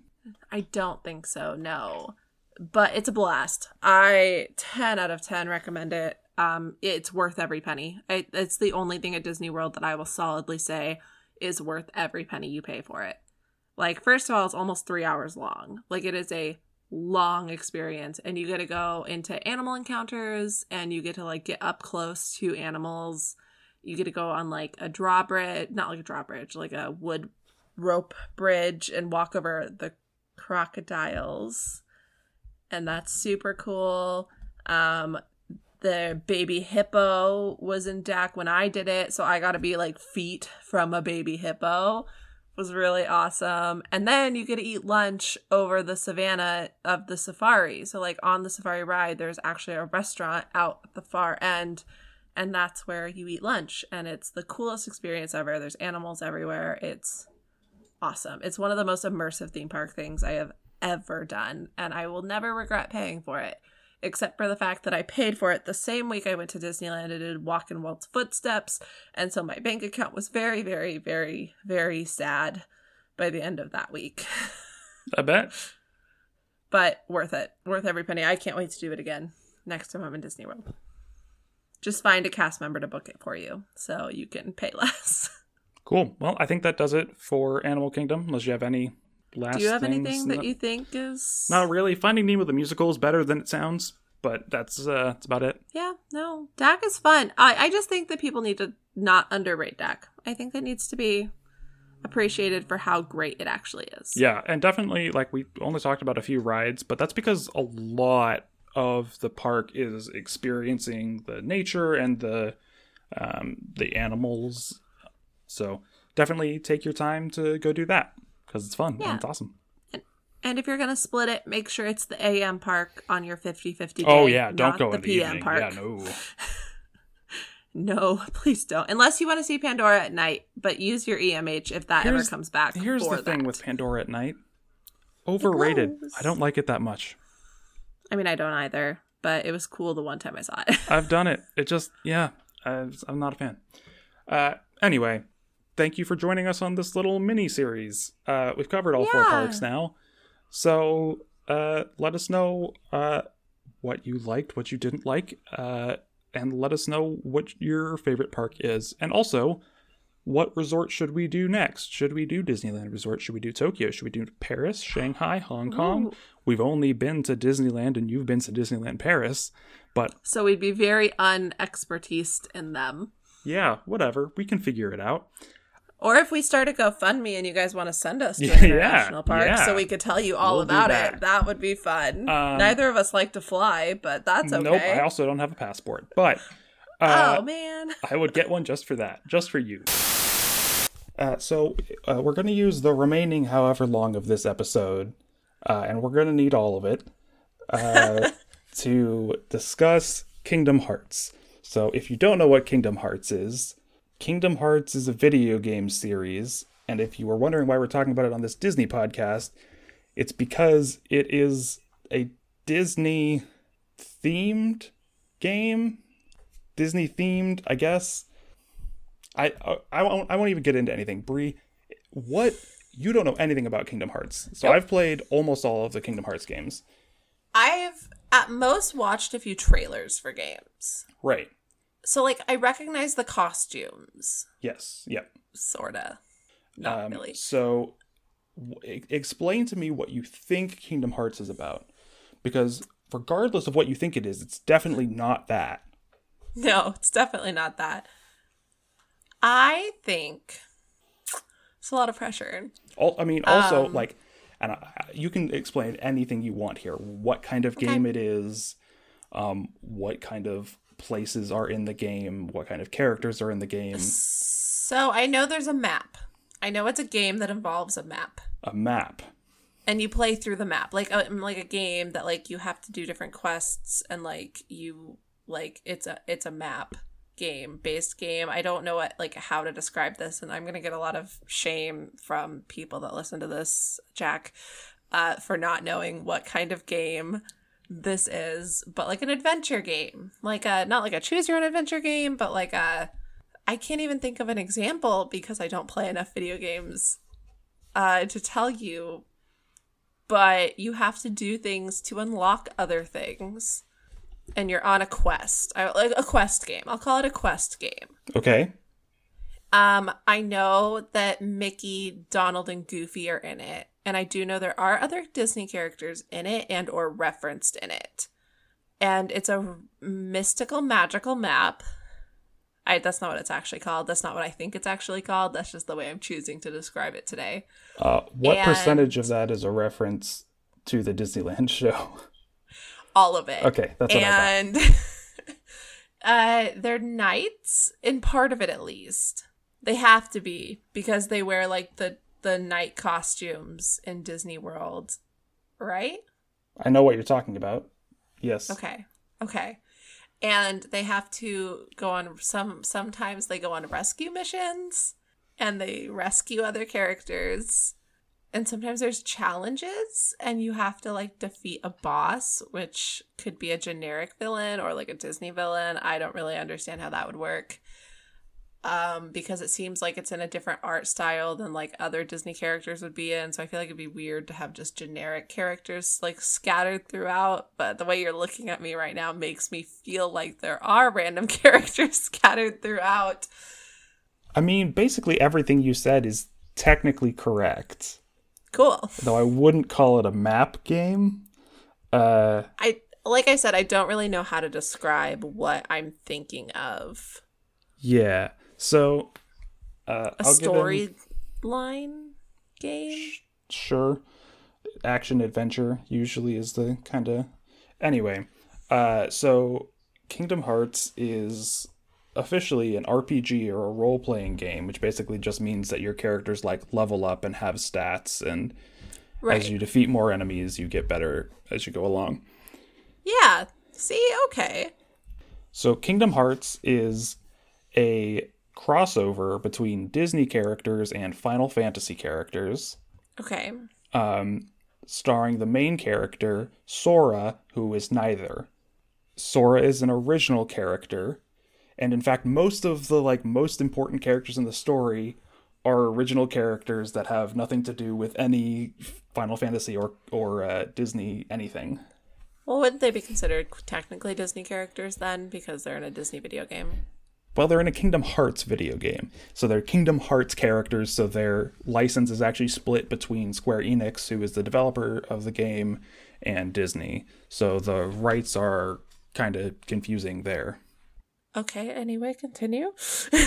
I don't think so, no. But it's a blast. I ten out of ten recommend it. Um, it's worth every penny. I, it's the only thing at Disney World that I will solidly say is worth every penny you pay for it. Like, first of all, it's almost three hours long. Like, it is a long experience, and you get to go into animal encounters, and you get to like get up close to animals. You get to go on like a drawbridge, not like a drawbridge, like a wood rope bridge, and walk over the crocodiles and that's super cool. Um the baby hippo was in deck when i did it so i got to be like feet from a baby hippo was really awesome. And then you get to eat lunch over the savannah of the safari. So like on the safari ride there's actually a restaurant out at the far end and that's where you eat lunch and it's the coolest experience ever. There's animals everywhere. It's awesome. It's one of the most immersive theme park things I have ever done, and I will never regret paying for it, except for the fact that I paid for it the same week I went to Disneyland and did walk in Walt's footsteps, and so my bank account was very, very, very, very sad by the end of that week.
I bet.
but worth it. Worth every penny. I can't wait to do it again next time I'm in Disney World. Just find a cast member to book it for you so you can pay less.
Cool. Well, I think that does it for Animal Kingdom. Unless you have any last.
Do you have anything that
that-
you think is
Not really. Finding Nemo the musical is better than it sounds, but that's uh, that's about it.
Yeah, no. Dak is fun. I, I just think that people need to not underrate Dak. I think that needs to be appreciated for how great it actually is.
Yeah, and definitely like we only talked about a few rides, but that's because a lot of the park is experiencing the nature and the um, the animals. So definitely take your time to go do that because it's fun
Yeah.
and it's awesome.
And if you're going to split it, make sure it's the AM park on your 50 50 day.
oh yeah, don't
not
go
the
in the
PM
evening.
park.
Yeah, no.
No, please don't. Unless you want to see Pandora at night, but use your EMH if that ever comes back.
Here's the thing
that.
with Pandora at night. Overrated. I don't like it that much.
I mean, I don't either, but it was cool the one time I saw it.
I've done it. It just, yeah, I, I'm not a fan. Uh, anyway, thank you for joining us on this little mini series. Uh, we've covered all four parks now, so uh, let us know uh, what you liked, what you didn't like, uh, and let us know what your favorite park is, and also. What resort should we do next? Should we do Disneyland Resort? Should we do Tokyo? Should we do Paris, Shanghai, Hong Kong?
Ooh.
We've only been to Disneyland and you've been to Disneyland Paris, but
so we'd be very unexpertised in them.
yeah, whatever. We can figure it out.
Or if we start a GoFundMe and you guys want to send us to an international park
yeah.
so we could tell you all
We'll
about
that.
it, that would be fun.
Um,
Neither of us like to fly, but that's okay.
Nope, I also don't have a passport, but uh,
oh man.
I would get one just for that, just for you. Uh, so uh, we're going to use the remaining however long of this episode, uh, and we're going to need all of it uh, to discuss Kingdom Hearts. So if you don't know what Kingdom Hearts is, Kingdom Hearts is a video game series, and if you were wondering why we're talking about it on this Disney podcast, it's because it is a Disney themed game. Disney themed, I guess. I I won't I won't even get into anything. Bree, what you don't know anything about Kingdom Hearts. So I've played almost all of the Kingdom Hearts games.
I've at most watched a few trailers for games.
Right.
So like I recognize the costumes,
Yes. Yep.
sorta. Not
Um,
really.
So w- explain to me what you think Kingdom Hearts is about. Because regardless of what you think it is, it's definitely not that.
No, it's definitely not that. I think it's a lot of pressure.
Al- I mean, also
Um,
like, and I, you can explain anything you want here. What kind of game it is, um, what kind of places are in the game, what kind of characters are in the game,
So I know there's a map. I know it's a game that involves a map.
a map.
and you play through the map like a, like a game that like you have to do different quests and like you like it's a it's a map game based game i don't know what like how to describe this and i'm gonna get a lot of shame from people that listen to this jack uh, for not knowing what kind of game this is but like an adventure game. Like a not like a choose your own adventure game but like a i can't even think of an example because i don't play enough video games uh, to tell you but you have to do things to unlock other things and you're on a quest. I, like a quest game. I'll call it a quest game.
Okay.
Um i know that mickey donald and goofy are in it and i do know there are other disney characters in it and or referenced in it and it's a mystical magical map I, that's not what it's actually called. That's not what I think it's actually called. That's just the way I'm choosing to describe it today.
Uh, what
And-
percentage of that is a reference to the Disneyland show?
All of it.
Okay, that's what I thought.
and uh they're knights in part of it at least they have to be because they wear like the the night costumes in disney world right?
I know what you're talking about. Yes.
okay. Okay. And they have to go on some sometimes they go on rescue missions and they rescue other characters. And sometimes there's challenges and you have to like defeat a boss which could be a generic villain or like a disney villain. I don't really understand how that would work um because it seems like it's in a different art style than like other disney characters would be in so i feel like it'd be weird to have just generic characters like scattered throughout but the way you're looking at me right now makes me feel like there are random characters scattered throughout
I mean, basically everything you said is technically correct,
cool
though I wouldn't call it a map game. Uh,
I like I said, I don't really know how to describe what I'm thinking of.
yeah. So, uh,
A
I'll give him-
storyline game.
sure action adventure usually is the kind of anyway uh so kingdom hearts is officially an rpg or a role-playing game which basically just means that your characters like level up and have stats and
Right.
as you defeat more enemies you get better as you go along
Yeah. See, okay.
so kingdom hearts is a crossover between Disney characters and Final Fantasy characters,
Okay.
um, starring the main character, Sora, who is neither. Sora is an original character, and in fact, most of the like most important characters in the story are original characters that have nothing to do with any Final Fantasy or or uh, Disney anything.
Well, wouldn't they be considered technically Disney characters then because they're in a Disney video game?
Well, they're in a Kingdom Hearts video game, so they're Kingdom Hearts characters. So their license is actually split between Square Enix, who is the developer of the game, and Disney. So the rights are kind of confusing there.
Okay, anyway, continue.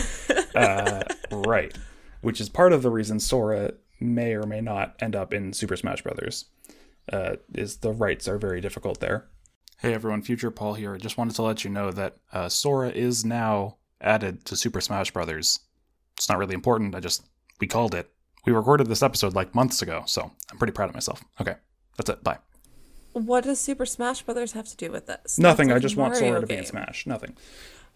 Uh, right. Which is part of the reason Sora may or may not end up in Super Smash Brothers. Uh, is the rights are very difficult there. Hey everyone, Future Paul here. I just wanted to let you know that uh, Sora is now added to Super Smash Brothers. It's not really important. I just we called it. We recorded this episode like months ago, so I'm pretty proud of myself. Okay, that's it. Bye.
What does Super Smash Brothers have to do with this?
Nothing.
That's
I just want Sora to be in. Smash. Nothing.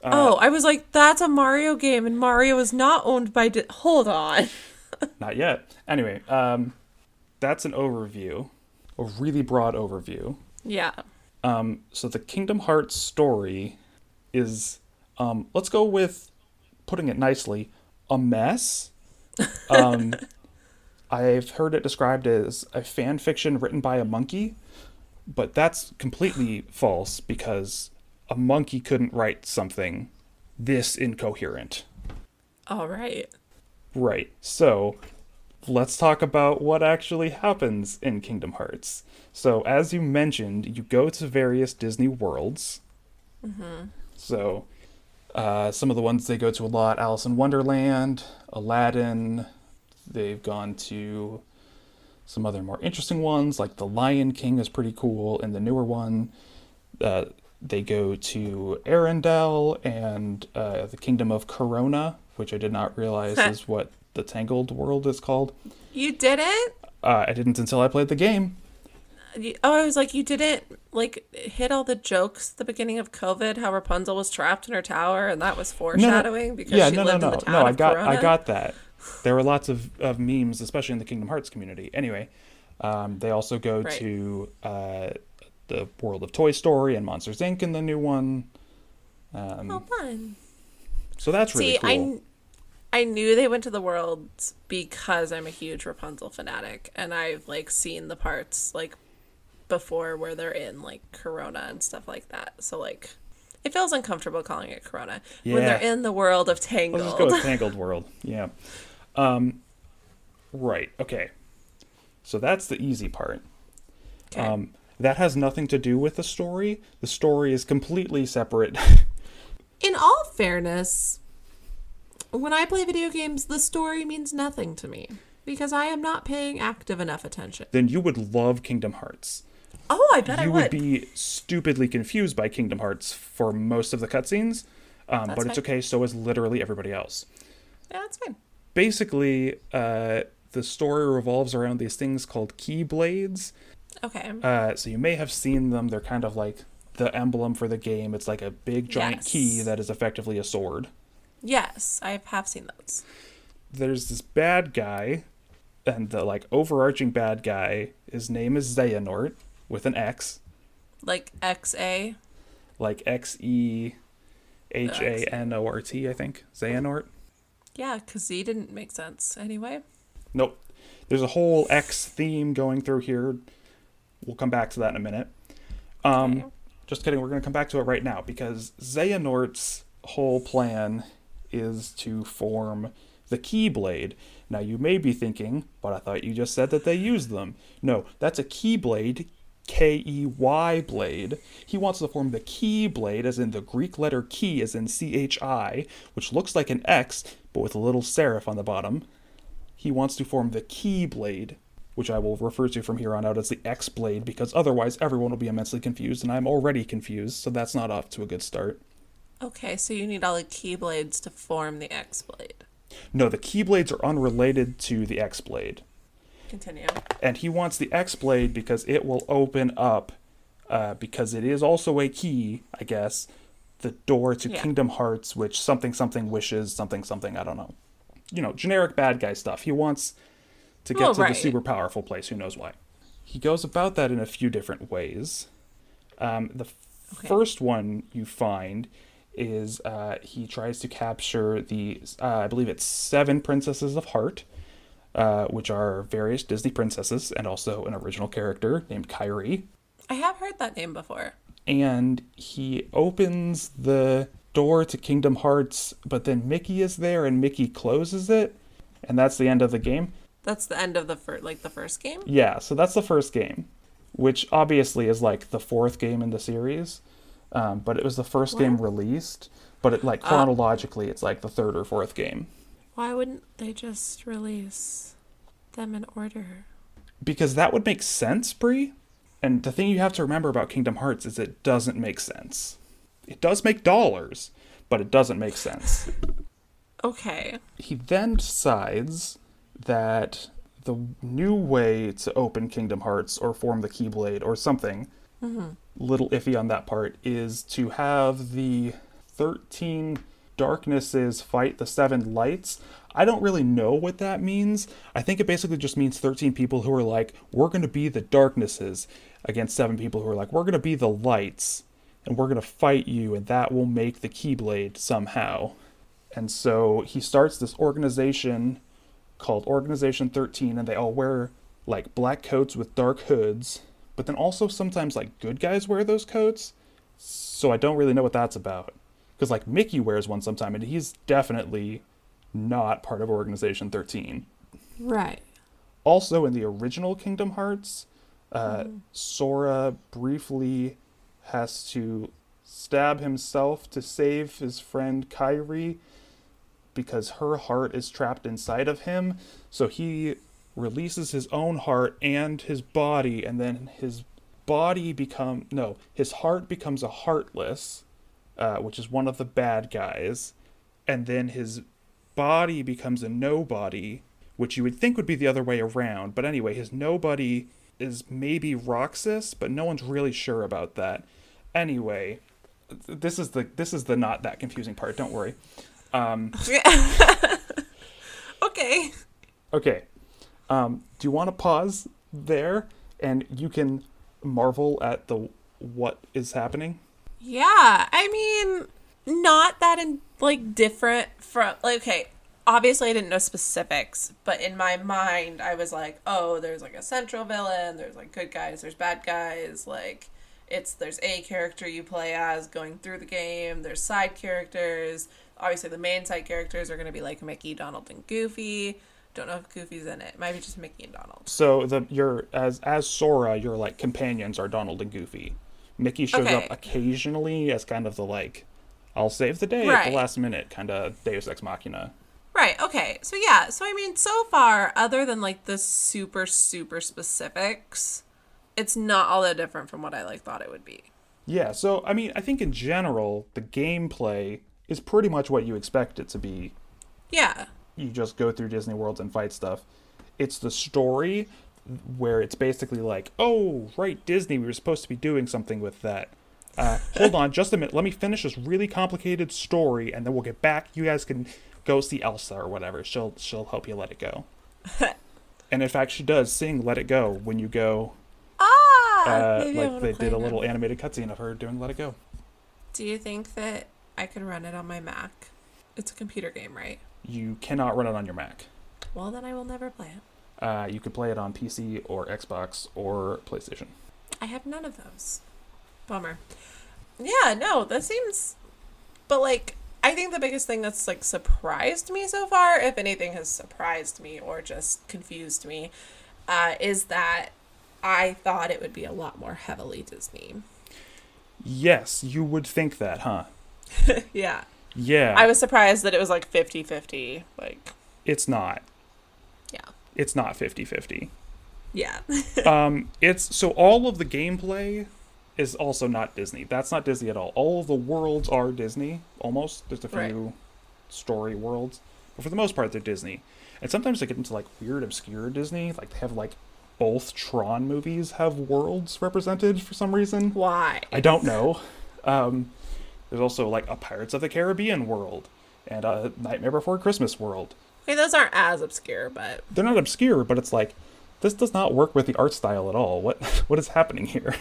oh, I was like, that's a Mario game, and Mario is not owned by. Di- Hold on.
Not yet. Anyway, um, that's an overview, a really broad overview.
Yeah.
Um, so the Kingdom Hearts story is, um, let's go with putting it nicely, a mess. Um, I've heard it described as a fan fiction written by a monkey, but that's completely false because a monkey couldn't write something this incoherent.
All right.
Right. So let's talk about what actually happens in Kingdom Hearts. So, as you mentioned, you go to various Disney worlds. So, uh, some of the ones they go to a lot Alice in Wonderland, Aladdin. They've gone to some other more interesting ones, like The Lion King is pretty cool, and the newer one. Uh, they go to Arendelle and uh, the Kingdom of Corona, which I did not realize is what the Tangled world is called.
You didn't?
Uh, I didn't until I played the game.
Oh, I was like, you didn't like hit all the jokes at the beginning of COVID. How Rapunzel was trapped in her tower, and that was foreshadowing because
yeah,
she
no, no,
lived
no,
in the town
no. I got,
Corona.
I got that. There were lots of, of memes, especially in the Kingdom Hearts community. Anyway, um, they also go
Right.
to uh, the world of Toy Story and Monsters Inc. in the new one. Um,
Oh, fun.
so that's really
See,
cool.
I I knew they went to the world because I'm a huge Rapunzel fanatic, and I've like seen the parts like before where they're in like Corona and stuff like that. So like, it feels uncomfortable calling it Corona when they're in the world of Tangled.
Let's just go with Tangled World. Yeah. Um, right. Okay. So that's the easy part.
Okay.
Um, that has nothing to do with the story. The story is completely separate.
in all fairness, when I play video games, the story means nothing to me because I am not paying active enough attention.
then you would love Kingdom Hearts.
Oh, I bet I
you
would.
would be stupidly confused by Kingdom Hearts for most of the cutscenes, um, but
That's
it's okay. So is literally everybody else.
Yeah, that's fine.
Basically, uh, the story revolves around these things called Keyblades.
Okay.
Uh, so you may have seen them. They're kind of like the emblem for the game. It's like a big giant
Yes.
key that is effectively a sword.
yes, I have seen those.
There's this bad guy, and the like overarching bad guy. His name is Xehanort with an X,
Like XA.
like X E H A N O R T. I think Xehanort.
Yeah, because Z didn't make sense anyway.
Nope. There's a whole X theme going through here. We'll come back to that in a minute. Um,
Okay.
Just kidding. We're going to come back to it right now because Xehanort's whole plan is to form the Keyblade. Now, you may be thinking, but I thought you just said that they used them. No, that's a Keyblade, K E Y blade. He wants to form the key blade, as in the Greek letter key, as in C H I, which looks like an X, but with a little serif on the bottom. He wants to form the key blade, which I will refer to from here on out as the X Blade, because otherwise everyone will be immensely confused, and I'm already confused, so that's not off to a good start.
Okay, so you need all the key blades to form the X blade.
No, the key blades are unrelated to the X Blade.
Continue.
And he wants the X Blade because it will open up, uh, because it is also a key, I guess, the door to
Yeah.
Kingdom Hearts, which something something wishes something something I don't know. You know, generic bad guy stuff. He wants to get
Oh,
to
right.
the super powerful place. Who knows why? He goes about that in a few different ways. Um, the
Okay.
first one you find is uh, he tries to capture the uh, I believe it's seven princesses of heart, uh, which are various Disney princesses and also an original character named Kairi
I have heard that name before.
and he opens the door to Kingdom Hearts, but then Mickey is there and Mickey closes it, and that's the end of the game.
That's the end of the fir- like the first game.
Yeah, so that's the first game, which obviously is like the fourth game in the series, um, but it was the first game released. But it, like chronologically, it's like the third or fourth game
Why wouldn't they just release them in order?
because that would make sense, Brie. And the thing you have to remember about Kingdom Hearts is it doesn't make sense. It does make dollars, but it doesn't make sense.
Okay.
he then decides that the new way to open Kingdom Hearts or form the Keyblade or something, mm-hmm. little iffy on that part, is to have the 13 darknesses fight the seven lights. I don't really know what that means. I think it basically just means 13 people who are like, we're going to be the darknesses against seven people who are like, we're going to be the lights and we're going to fight you, and that will make the Keyblade somehow. And so he starts this organization called Organization 13, and they all wear like black coats with dark hoods, but then also sometimes like good guys wear those coats. So I don't really know what that's about. Because like Mickey wears one sometime, and he's definitely not part of Organization 13.
Right.
Also, in the original Kingdom Hearts, uh, Sora briefly has to stab himself to save his friend Kairi because her heart is trapped inside of him. So he releases his own heart and his body, and then his body become no, his heart becomes a heartless, uh, which is one of the bad guys, and then his body becomes a nobody, which you would think would be the other way around. But anyway, his nobody is maybe Roxas, but no one's really sure about that. Anyway, this is the this is the not that confusing part. Don't worry. Um,
Okay.
okay. Um, do you want to pause there, and you can marvel at the what is happening?
Yeah, I mean, not that in like different from like okay. Obviously, I didn't know specifics, but in my mind, I was like, "Oh, there's like a central villain. There's like good guys. There's bad guys. Like, it's there's a character you play as going through the game. There's side characters. Obviously, the main side characters are going to be like Mickey, Donald, and Goofy. Don't know if Goofy's in it. It might be just Mickey and Donald.
So the your as as Sora, your like companions are Donald and Goofy. Mickey shows up occasionally as kind of the like, I'll save the day at the last minute kind of Deus Ex Machina.
Right. Okay. So yeah. So I mean, so far, other than like the super super specifics, it's not all that different from what I like thought it would be.
Yeah, so I mean, I think in general the gameplay is pretty much what you expect it to be.
Yeah.
You just go through Disney worlds and fight stuff. It's the story where it's basically like, oh, right, Disney, we were supposed to be doing something with that. Uh, hold on, just a minute. Let me finish this really complicated story, and then we'll get back. You guys can go see Elsa or whatever. She'll she'll help you let it go. and in fact, she does sing "Let It Go" when you go.
Ah.
Uh, like they did a little animated cutscene of her doing "Let It Go."
Do you think that I can run it on my Mac? It's a computer game, right?
You cannot run it on your Mac.
Well, then I will never play it.
Uh, you could play it on PC or Xbox or PlayStation.
I have none of those. Bummer. Yeah, no, that seems. But like, I think the biggest thing that's like surprised me so far, if anything has surprised me or just confused me, uh, is that I thought it would be a lot more heavily Disney.
Yes, you would think that, huh?
yeah.
Yeah,
I was surprised that it was like 50 50. Like,
it's not. It's not 50-50.
Yeah.
um, it's so all of the gameplay is also not Disney. That's not Disney at all. All of the worlds are Disney, almost. There's a few
Right.
story worlds, but for the most part, they're Disney. And sometimes they get into like weird, obscure Disney. Like they have like both Tron movies have worlds represented for some reason.
Why?
I don't know. Um, There's also like a Pirates of the Caribbean world and a Nightmare Before Christmas world.
I mean, those aren't as obscure, but
They're not obscure, but it's like this does not work with the art style at all. What what is happening here?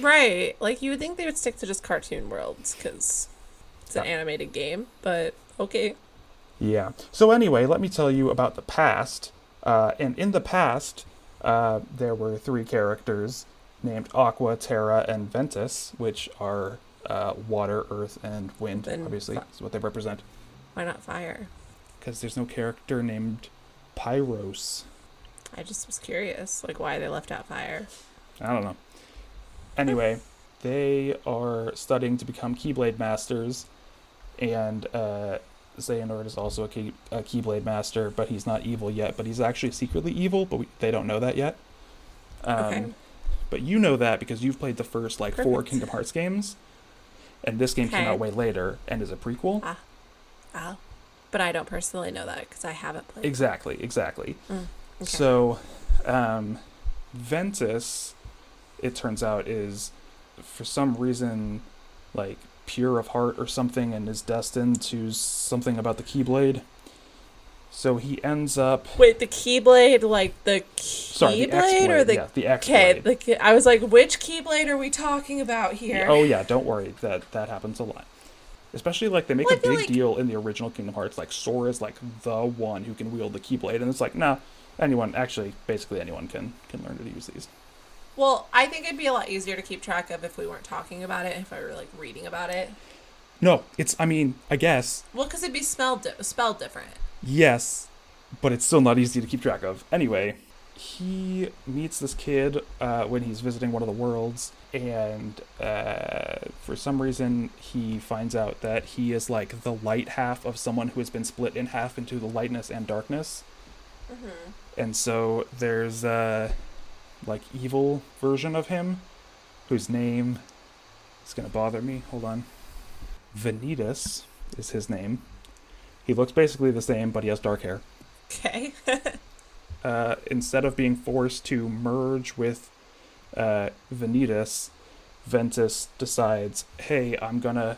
right. Like you would think they would stick to just cartoon worlds because it's an
Yeah.
animated game, but okay.
Yeah. So anyway, let me tell you about the past. Uh, and in the past, uh, there were three characters named Aqua, Terra, and Ventus, which are uh, water, earth, and wind.
And
obviously,
fi-
is what they represent.
Why not fire?
Because there's no character named Pyros.
I just was curious, like why they left out fire.
I don't know. Anyway, they are studying to become Keyblade Masters, and uh, Xehanort is also a, key, a Keyblade Master, but he's not evil yet. But he's actually secretly evil, but we, they don't know that yet. Um,
Okay.
But you know that because you've played the first like four Kingdom Hearts games, and this game came out way later and is a prequel.
Oh. But I don't personally know that because I haven't played.
Exactly, exactly.
Mm, okay.
So, um, Ventus, it turns out, is for some reason like pure of heart or something and is destined to something about the Keyblade. So he ends up.
Wait, the Keyblade, like the
Sorry, the
Keyblade
X-Blade.
or the
yeah, the X
Okay, the I was like, which Keyblade are we talking about here?
Oh yeah, don't worry. That that happens a lot. Especially like they make
Well,
a big
like-
deal in the original Kingdom Hearts. Like Sora's like the one who can wield the Keyblade, and it's like, nah, anyone actually, basically anyone can can learn to use these.
Well, I think it'd be a lot easier to keep track of if we weren't talking about it, if I were like reading about it.
No, it's. I mean, I guess
Well, because it'd be spelled di- spelled different.
yes, but it's still not easy to keep track of. Anyway, he meets this kid uh, when he's visiting one of the worlds, and uh, for some reason he finds out that he is like the light half of someone who has been split in half into the lightness and darkness. And so there's a like evil version of him whose name is gonna bother me. Hold on. Vanitas is his name. He looks basically the same, but he has dark hair.
Okay.
Uh, instead of being forced to merge with uh, Vanitas, Ventus decides, hey, I'm gonna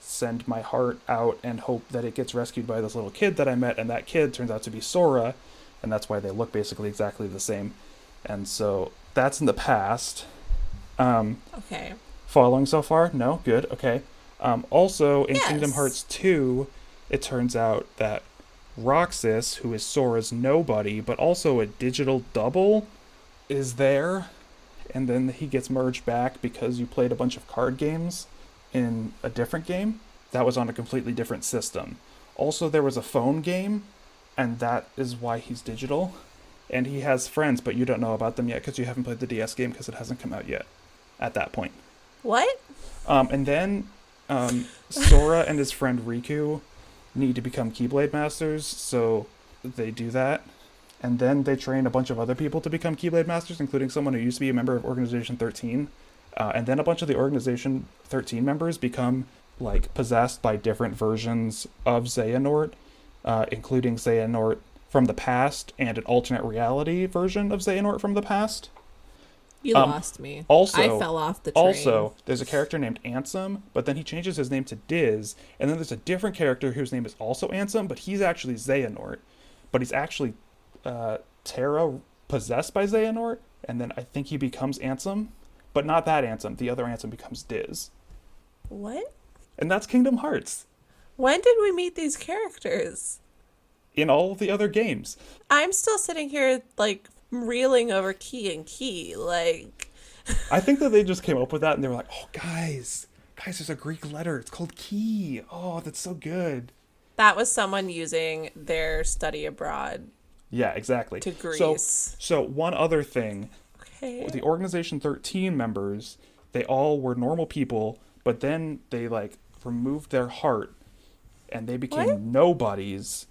send my heart out and hope that it gets rescued by this little kid that I met, and that kid turns out to be Sora, and that's why they look basically exactly the same. And so that's in the past. Um,
okay.
Following so far? No? Good. Okay. Um, also, in
Yes.
Kingdom Hearts 2, it turns out that Roxas, who is Sora's nobody, but also a digital double, is there. And then he gets merged back because you played a bunch of card games in a different game. That was on a completely different system. Also, there was a phone game, and that is why he's digital. And he has friends, but you don't know about them yet because you haven't played the DS game because it hasn't come out yet at that point.
What?
Um, and then um, Sora and his friend Riku need to become Keyblade Masters, so they do that. And then they train a bunch of other people to become Keyblade Masters, including someone who used to be a member of Organization 13. Uh, and then a bunch of the Organization 13 members become like possessed by different versions of Xehanort, uh, including Xehanort from the past and an alternate reality version of Xehanort from the past.
You
Um,
lost me.
also-
I fell off the train.
Also, there's a character named Ansem, but then he changes his name to Diz, and then there's a different character whose name is also Ansem, but he's actually Xehanort, but he's actually uh, Terra possessed by Xehanort, and then I think he becomes Ansem, but not that Ansem. The other Ansem becomes Diz,
what?
and that's Kingdom Hearts
When did we meet these characters?
in all of the other games.
I'm still sitting here like reeling over key and key. Like,
I think that they just came up with that, and they were like, "Oh, guys, guys, there's a Greek letter. It's called Key. Oh, that's so good."
that was someone using their study abroad
Yeah, exactly.
to
So,
Greece.
so one other thing
okay.
the organization 13 members they all were normal people but then they like removed their heart and they became
What?
nobodies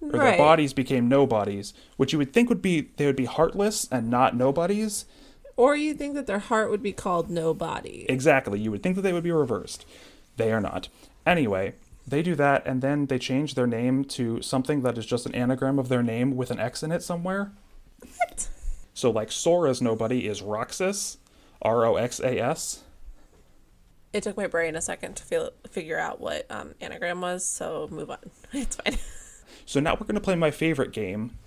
or their bodies became nobodies which you would think would be they would be heartless and not nobodies
Or you think that their heart would be called nobody.
exactly you would think that they would be reversed they are not anyway they do that and then they change their name to something that is just an anagram of their name with an x in it somewhere
What?
So like Sora's nobody is Roxas, R O X A S.
It took my brain a second to feel, figure out what um, anagram was, so move on. It's fine.
So now we're going to play my favorite game.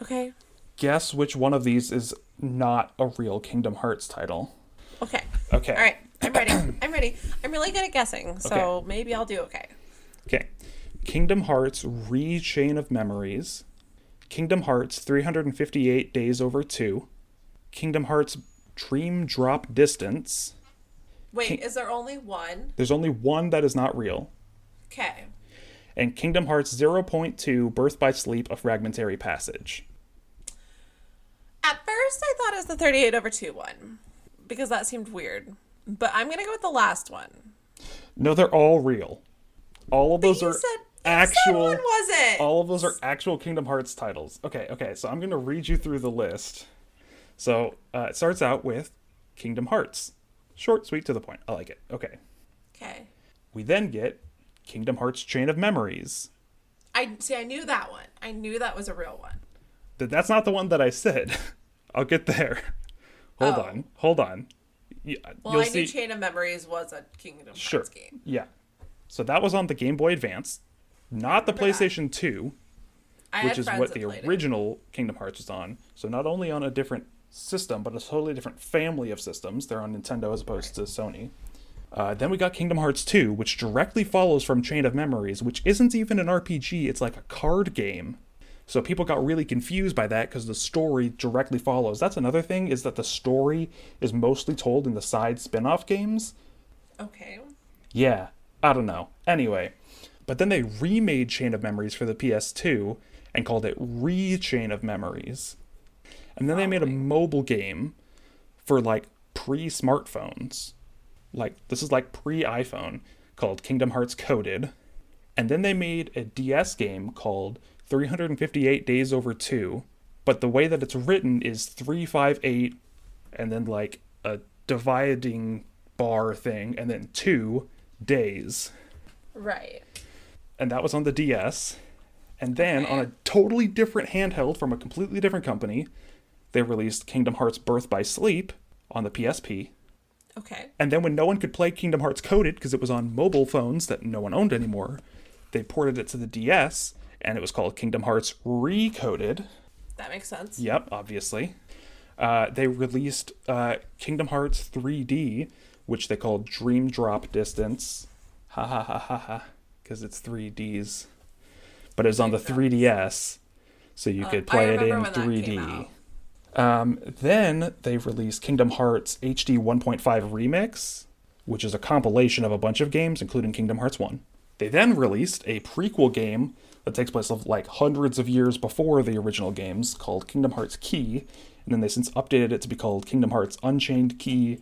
Okay.
Guess which one of these is not a real Kingdom Hearts title.
Okay.
Okay.
All right. I'm ready. I'm ready. I'm really good at guessing, so
Okay.
maybe I'll do okay.
Okay. Kingdom Hearts Re Chain of Memories. Kingdom Hearts 358 Days Over 2. Kingdom Hearts Dream Drop Distance.
Wait,
King-
is there only one?
There's only one that is not real.
Okay.
And Kingdom Hearts 0.2 Birth by Sleep A Fragmentary Passage.
At first, I thought it was the 38 over 2 one because that seemed weird. But I'm going to go with the last one.
No, they're all real. All of those are
said,
actual.
one wasn't.
All of those are actual Kingdom Hearts titles. Okay, okay, so I'm going to read you through the list. So uh, it starts out with Kingdom Hearts. Short, sweet, to the point. I like it. Okay.
Okay.
We then get Kingdom Hearts Chain of Memories.
I see. I knew that one. I knew that was a real one.
Th- That's not the one that I said. I'll get there. Hold
Oh.
on. Hold on. Y-
uh,
Well,
I
see.
knew Chain of Memories was a Kingdom
Sure.
Hearts game.
Yeah. So that was on the Game Boy Advance, not the
remember that.
PlayStation 2.
I
which is what the
played it.
original Kingdom Hearts was on. So not only on a different system, but a totally different family of systems. They're on Nintendo as opposed to Sony. Uh, then we got Kingdom Hearts 2, which directly follows from Chain of Memories, which isn't even an RPG, it's like a card game. So people got really confused by that because the story directly follows. That's another thing, is that the story is mostly told in the side spin off games.
Okay.
Yeah, I don't know. Anyway, but then they remade Chain of Memories for the PS2 and called it Re Chain of Memories. And then they made a mobile game for like pre smartphones. Like, this is like pre iPhone called Kingdom Hearts Coded. And then they made a DS game called 358 Days Over 2. But the way that it's written is 358 and then like a dividing bar thing and then 2 days.
Right.
And that was on the DS. And then
Okay.
on a totally different handheld from a completely different company, they released Kingdom Hearts Birth by Sleep on the PSP.
Okay.
And then when no one could play Kingdom Hearts Coded because it was on mobile phones that no one owned anymore, they ported it to the DS and it was called Kingdom Hearts Recoded.
That makes sense.
Yep, obviously. Uh, they released uh, Kingdom Hearts 3D, which they called Dream Drop Distance. Ha ha ha ha ha. Because it's 3Ds. But it was on the 3DS, so you
Uh,
could play it in
remember when that came
3D. Um, then they released Kingdom Hearts HD 1.5 Remix, which is a compilation of a bunch of games, including Kingdom Hearts 1. They then released a prequel game that takes place of like hundreds of years before the original games called Kingdom Hearts Key, and then they since updated it to be called Kingdom Hearts Unchained Key,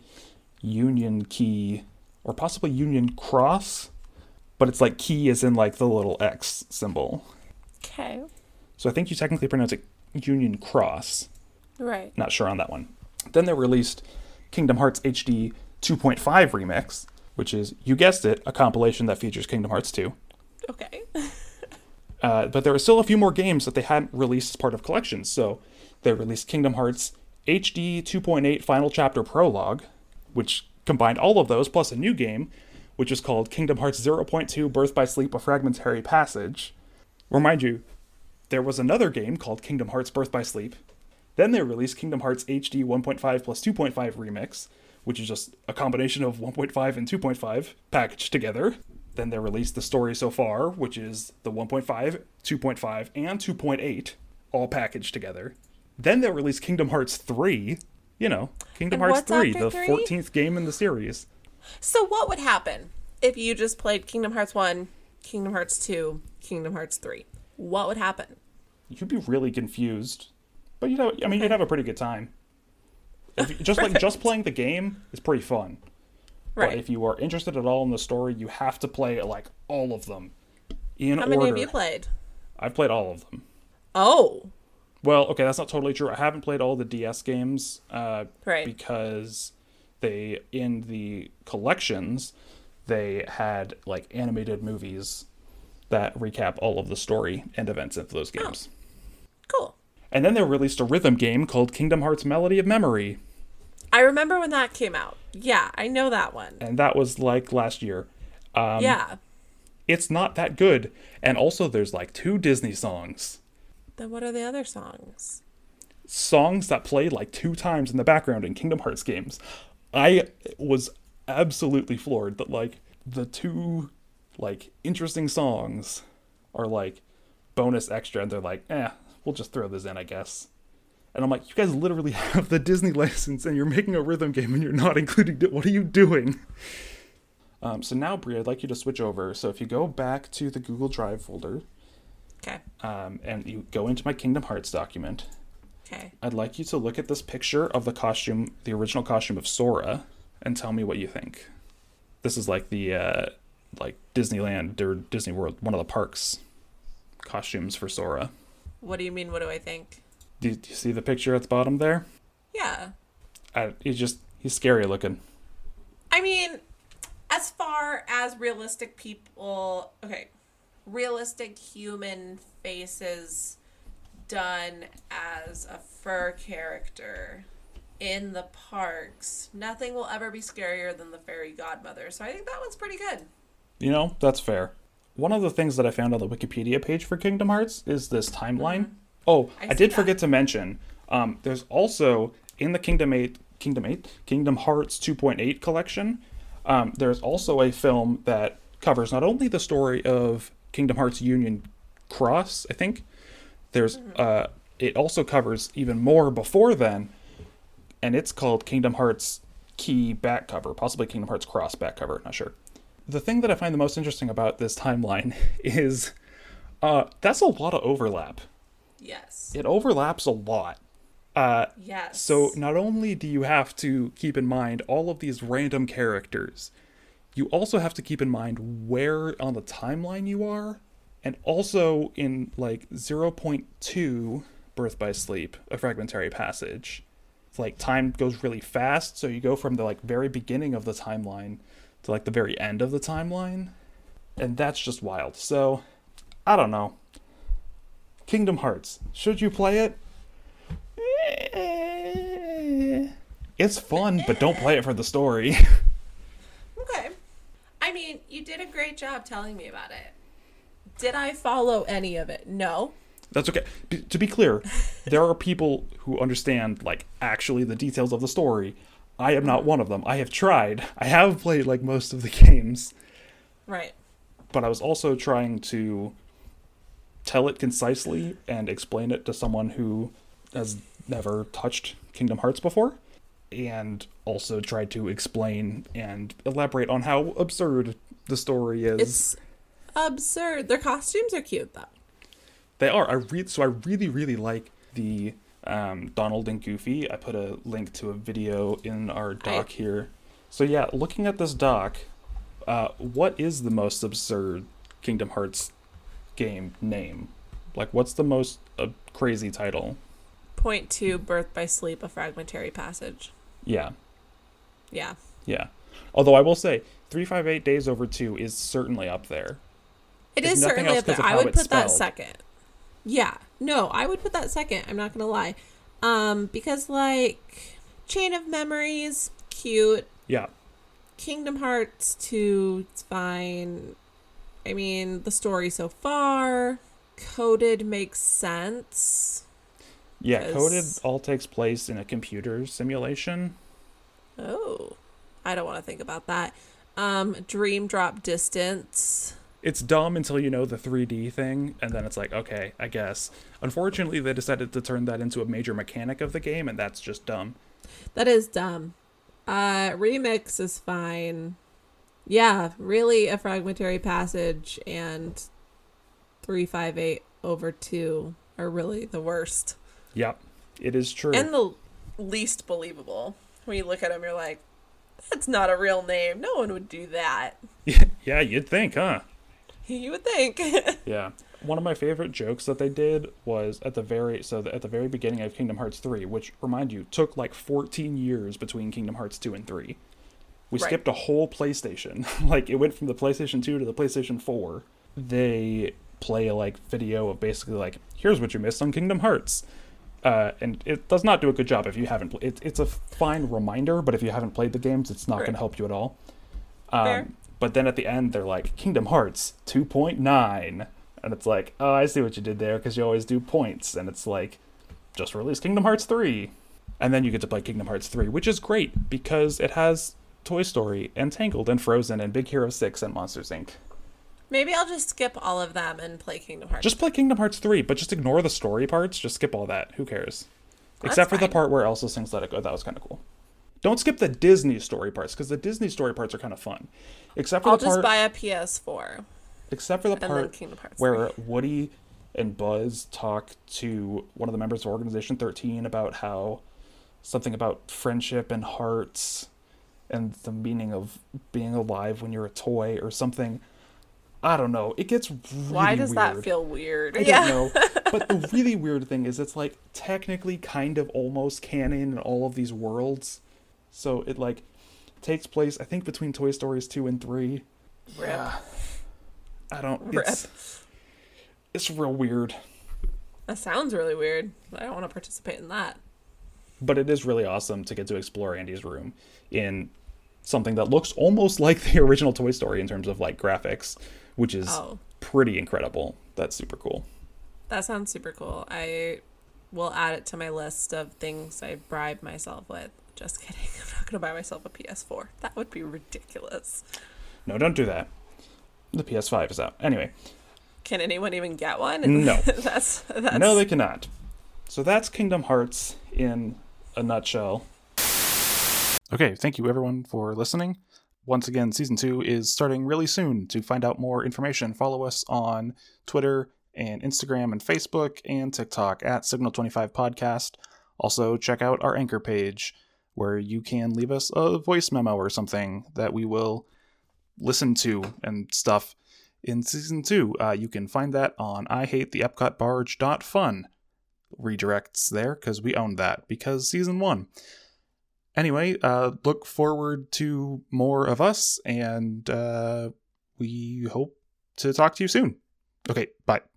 Union Key, or possibly Union Cross, but it's like key is in like the little X symbol.
Okay.
So I think you technically pronounce it Union Cross.
Right.
Not sure on that one. Then they released Kingdom Hearts HD 2.5 Remix, which is, you guessed it, a compilation that features Kingdom Hearts 2.
Okay.
Uh, but there were still a few more games that they hadn't released as part of collections. So they released Kingdom Hearts HD 2.8 Final Chapter Prologue, which combined all of those plus a new game, which is called Kingdom Hearts 0.2 Birth by Sleep A Fragmentary Passage. Remind you, there was another game called Kingdom Hearts Birth by Sleep. Then they released Kingdom Hearts HD 1.5 plus 2.5 Remix, which is just a combination of 1.5 and 2.5 packaged together. Then they released the story so far, which is the 1.5, 2.5, and 2.8, all packaged together. Then they released Kingdom Hearts 3. You know, Kingdom
And
Hearts
what's
3, the
three?
14th game in the series.
So what would happen if you just played Kingdom Hearts 1, Kingdom Hearts 2, Kingdom Hearts 3? What would happen?
You'd be really confused, but you know, I mean, you'd have a pretty good time. If just like just playing the game is pretty fun.
Right.
But if you are interested at all in the story, you have to play like all of them in
How
order.
many have you played?
I've played all of them.
Oh.
Well, okay, that's not totally true. I haven't played all the DS games uh,
Right.
because they in the collections they had like animated movies that recap all of the story and events of those games. Oh.
Cool.
And then they released a rhythm game called Kingdom Hearts Melody of Memory,
I remember when that came out. Yeah, I know that one.
and that was like last year. Um,
yeah.
It's not that good. And also, there's like two Disney songs.
Then what are the other songs?
Songs that play like two times in the background in Kingdom Hearts games. I was absolutely floored that like the two like interesting songs are like bonus extra and they're like, eh, we'll just throw this in, I guess. And I'm like, you guys literally have the Disney license and you're making a rhythm game and you're not including it. What are you doing? Um, so now, Brie, I'd like you to switch over. So if you go back to the Google Drive folder
Okay.
um, and you go into my Kingdom Hearts document,
Okay.
I'd like you to look at this picture of the costume, the original costume of Sora, and tell me what you think. This is like the uh, like Disneyland or Disney World, one of the parks costumes for Sora.
What do you mean? What do I think?
Do, do you see the picture at the bottom there?
Yeah.
I, he's just he's scary looking.
I mean, as far as realistic people, okay, realistic human faces done as a fur character in the parks, nothing will ever be scarier than the fairy godmother. So I think that one's pretty good.
You know, that's fair. One of the things that I found on the Wikipedia page for Kingdom Hearts is this timeline. Oh,
I
I, did
that.
forget to mention. Um, there's also in the Kingdom Eight, Kingdom Eight, Kingdom Hearts 2.8 collection. Um, there's also a film that covers not only the story of Kingdom Hearts Union Cross. I think there's. Uh, it also covers even more before then, and it's called Kingdom Hearts Key back cover, possibly Kingdom Hearts Cross back cover. Not sure the thing that I find the most interesting about this timeline is uh, that's a lot of overlap.
Yes.
It overlaps a lot. Uh,
Yes.
so not only do you have to keep in mind all of these random characters, you also have to keep in mind where on the timeline you are, and also in like 0.2 Birth by Sleep, a fragmentary passage. It's like time goes really fast, so you go from the like very beginning of the timeline to like the very end of the timeline, and that's just wild. So, I don't know. Kingdom Hearts, should you play it? Eh, It's fun, but don't play it for the story.
Okay. I mean, you did a great job telling me about it. Did I follow any of it? No.
That's okay. B- to be clear, there are people who understand like actually the details of the story. I am not one of them. I have tried. I have played like most of the games,
Right.
but I was also trying to tell it concisely and explain it to someone who has never touched Kingdom Hearts before and also tried to explain and elaborate on how absurd the story is.
It's absurd. Their costumes are cute though.
They are. I read. So I really, really like the um, Donald and Goofy. I put a link to a video in our doc here. So yeah, looking at this doc, uh, what is the most absurd Kingdom Hearts game name? Like, what's the most uh, crazy title?
Point two, birth by sleep, a fragmentary passage.
Yeah,
Yeah.
yeah. Although I will say, three five eight days over two is certainly up there.
It
If
is certainly up there. I would put that second. Yeah. No, I would put that second. I'm not gonna lie. Um, because like Chain of Memories, cute.
Yeah,
Kingdom Hearts 2, it's fine. I mean, the story so far. Coded makes sense.
yeah. coded all takes place in a computer simulation.
Oh. I don't want to think about that. Um, Dream Drop Distance.
It's dumb until you know the 3D thing, and then it's like, okay, I guess. Unfortunately, they decided to turn that into a major mechanic of the game, and that's just dumb.
That is dumb. Uh, remix is fine. Yeah, really a fragmentary passage and 358 over 2 are really the worst.
Yep, it is true.
And the least believable. When you look at them, you're like, that's not a real name. No one would do that.
yeah, you'd think, huh?
You would think.
Yeah. One of my favorite jokes that they did was at the very so at the very beginning of Kingdom Hearts 3, which remind you took like 14 years between Kingdom Hearts 2 and 3. We
Right.
skipped a whole PlayStation. like it went from the PlayStation 2 to the PlayStation 4. They play a like video of basically like here's what you missed on Kingdom Hearts. Uh, and it does not do a good job if you haven't. Pl- it, it's a fine reminder, but if you haven't played the games, it's not
Right.
going to help you at all.
Fair.
Um, but then at the end, they're like Kingdom Hearts 2.9, and it's like, oh, I see what you did there because you always do points, and it's like, just release Kingdom Hearts 3, and then you get to play Kingdom Hearts 3, which is great because it has Toy Story and Tangled and Frozen and Big Hero 6 and Monsters Inc.
Maybe I'll just skip all of them and play Kingdom Hearts.
Just play Kingdom Hearts 3, but just ignore the story parts. Just skip all that. Who cares?
That's
Except for the part where Elsa sings Let It Go. That was kind of cool. Don't skip the Disney story parts because the Disney story parts are kind of fun. Except for.
I'll
the
just
part,
buy a PS4
except for the part where Woody and Buzz talk to one of the members of Organization 13 about how something about friendship and hearts and the meaning of being alive when you're a toy or something. I don't know. It gets really
Why does that feel weird?
I
yeah.
don't know. But the really weird thing is it's like technically kind of almost canon in all of these worlds. So it like takes place I think between Toy Stories 2 and 3.
Yeah.
I don't
Rip.
it's it's real weird.
That sounds really weird. I don't want to participate in that.
But it is really awesome to get to explore Andy's room in something that looks almost like the original Toy Story in terms of like graphics, which is
Oh.
pretty incredible. That's super cool.
That sounds super cool. I will add it to my list of things I bribe myself with. Just kidding. I'm not going to buy myself a PS4. That would be ridiculous.
No, don't do that. The PS5 is out. Anyway,
Can anyone even get one?
No.
that's that's
no, they cannot. So that's Kingdom Hearts in a nutshell. Okay, thank you everyone for listening. Once again, season two is starting really soon. To find out more information, follow us on Twitter and Instagram and Facebook and TikTok at Signal25 Podcast. Also, check out our anchor page where you can leave us a voice memo or something that we will listen to and stuff in season two. Uh, you can find that on I hate the Epcot barge.fun. Redirects there because we own that because season one. Anyway, uh, look forward to more of us and uh, we hope to talk to you soon. Okay, bye.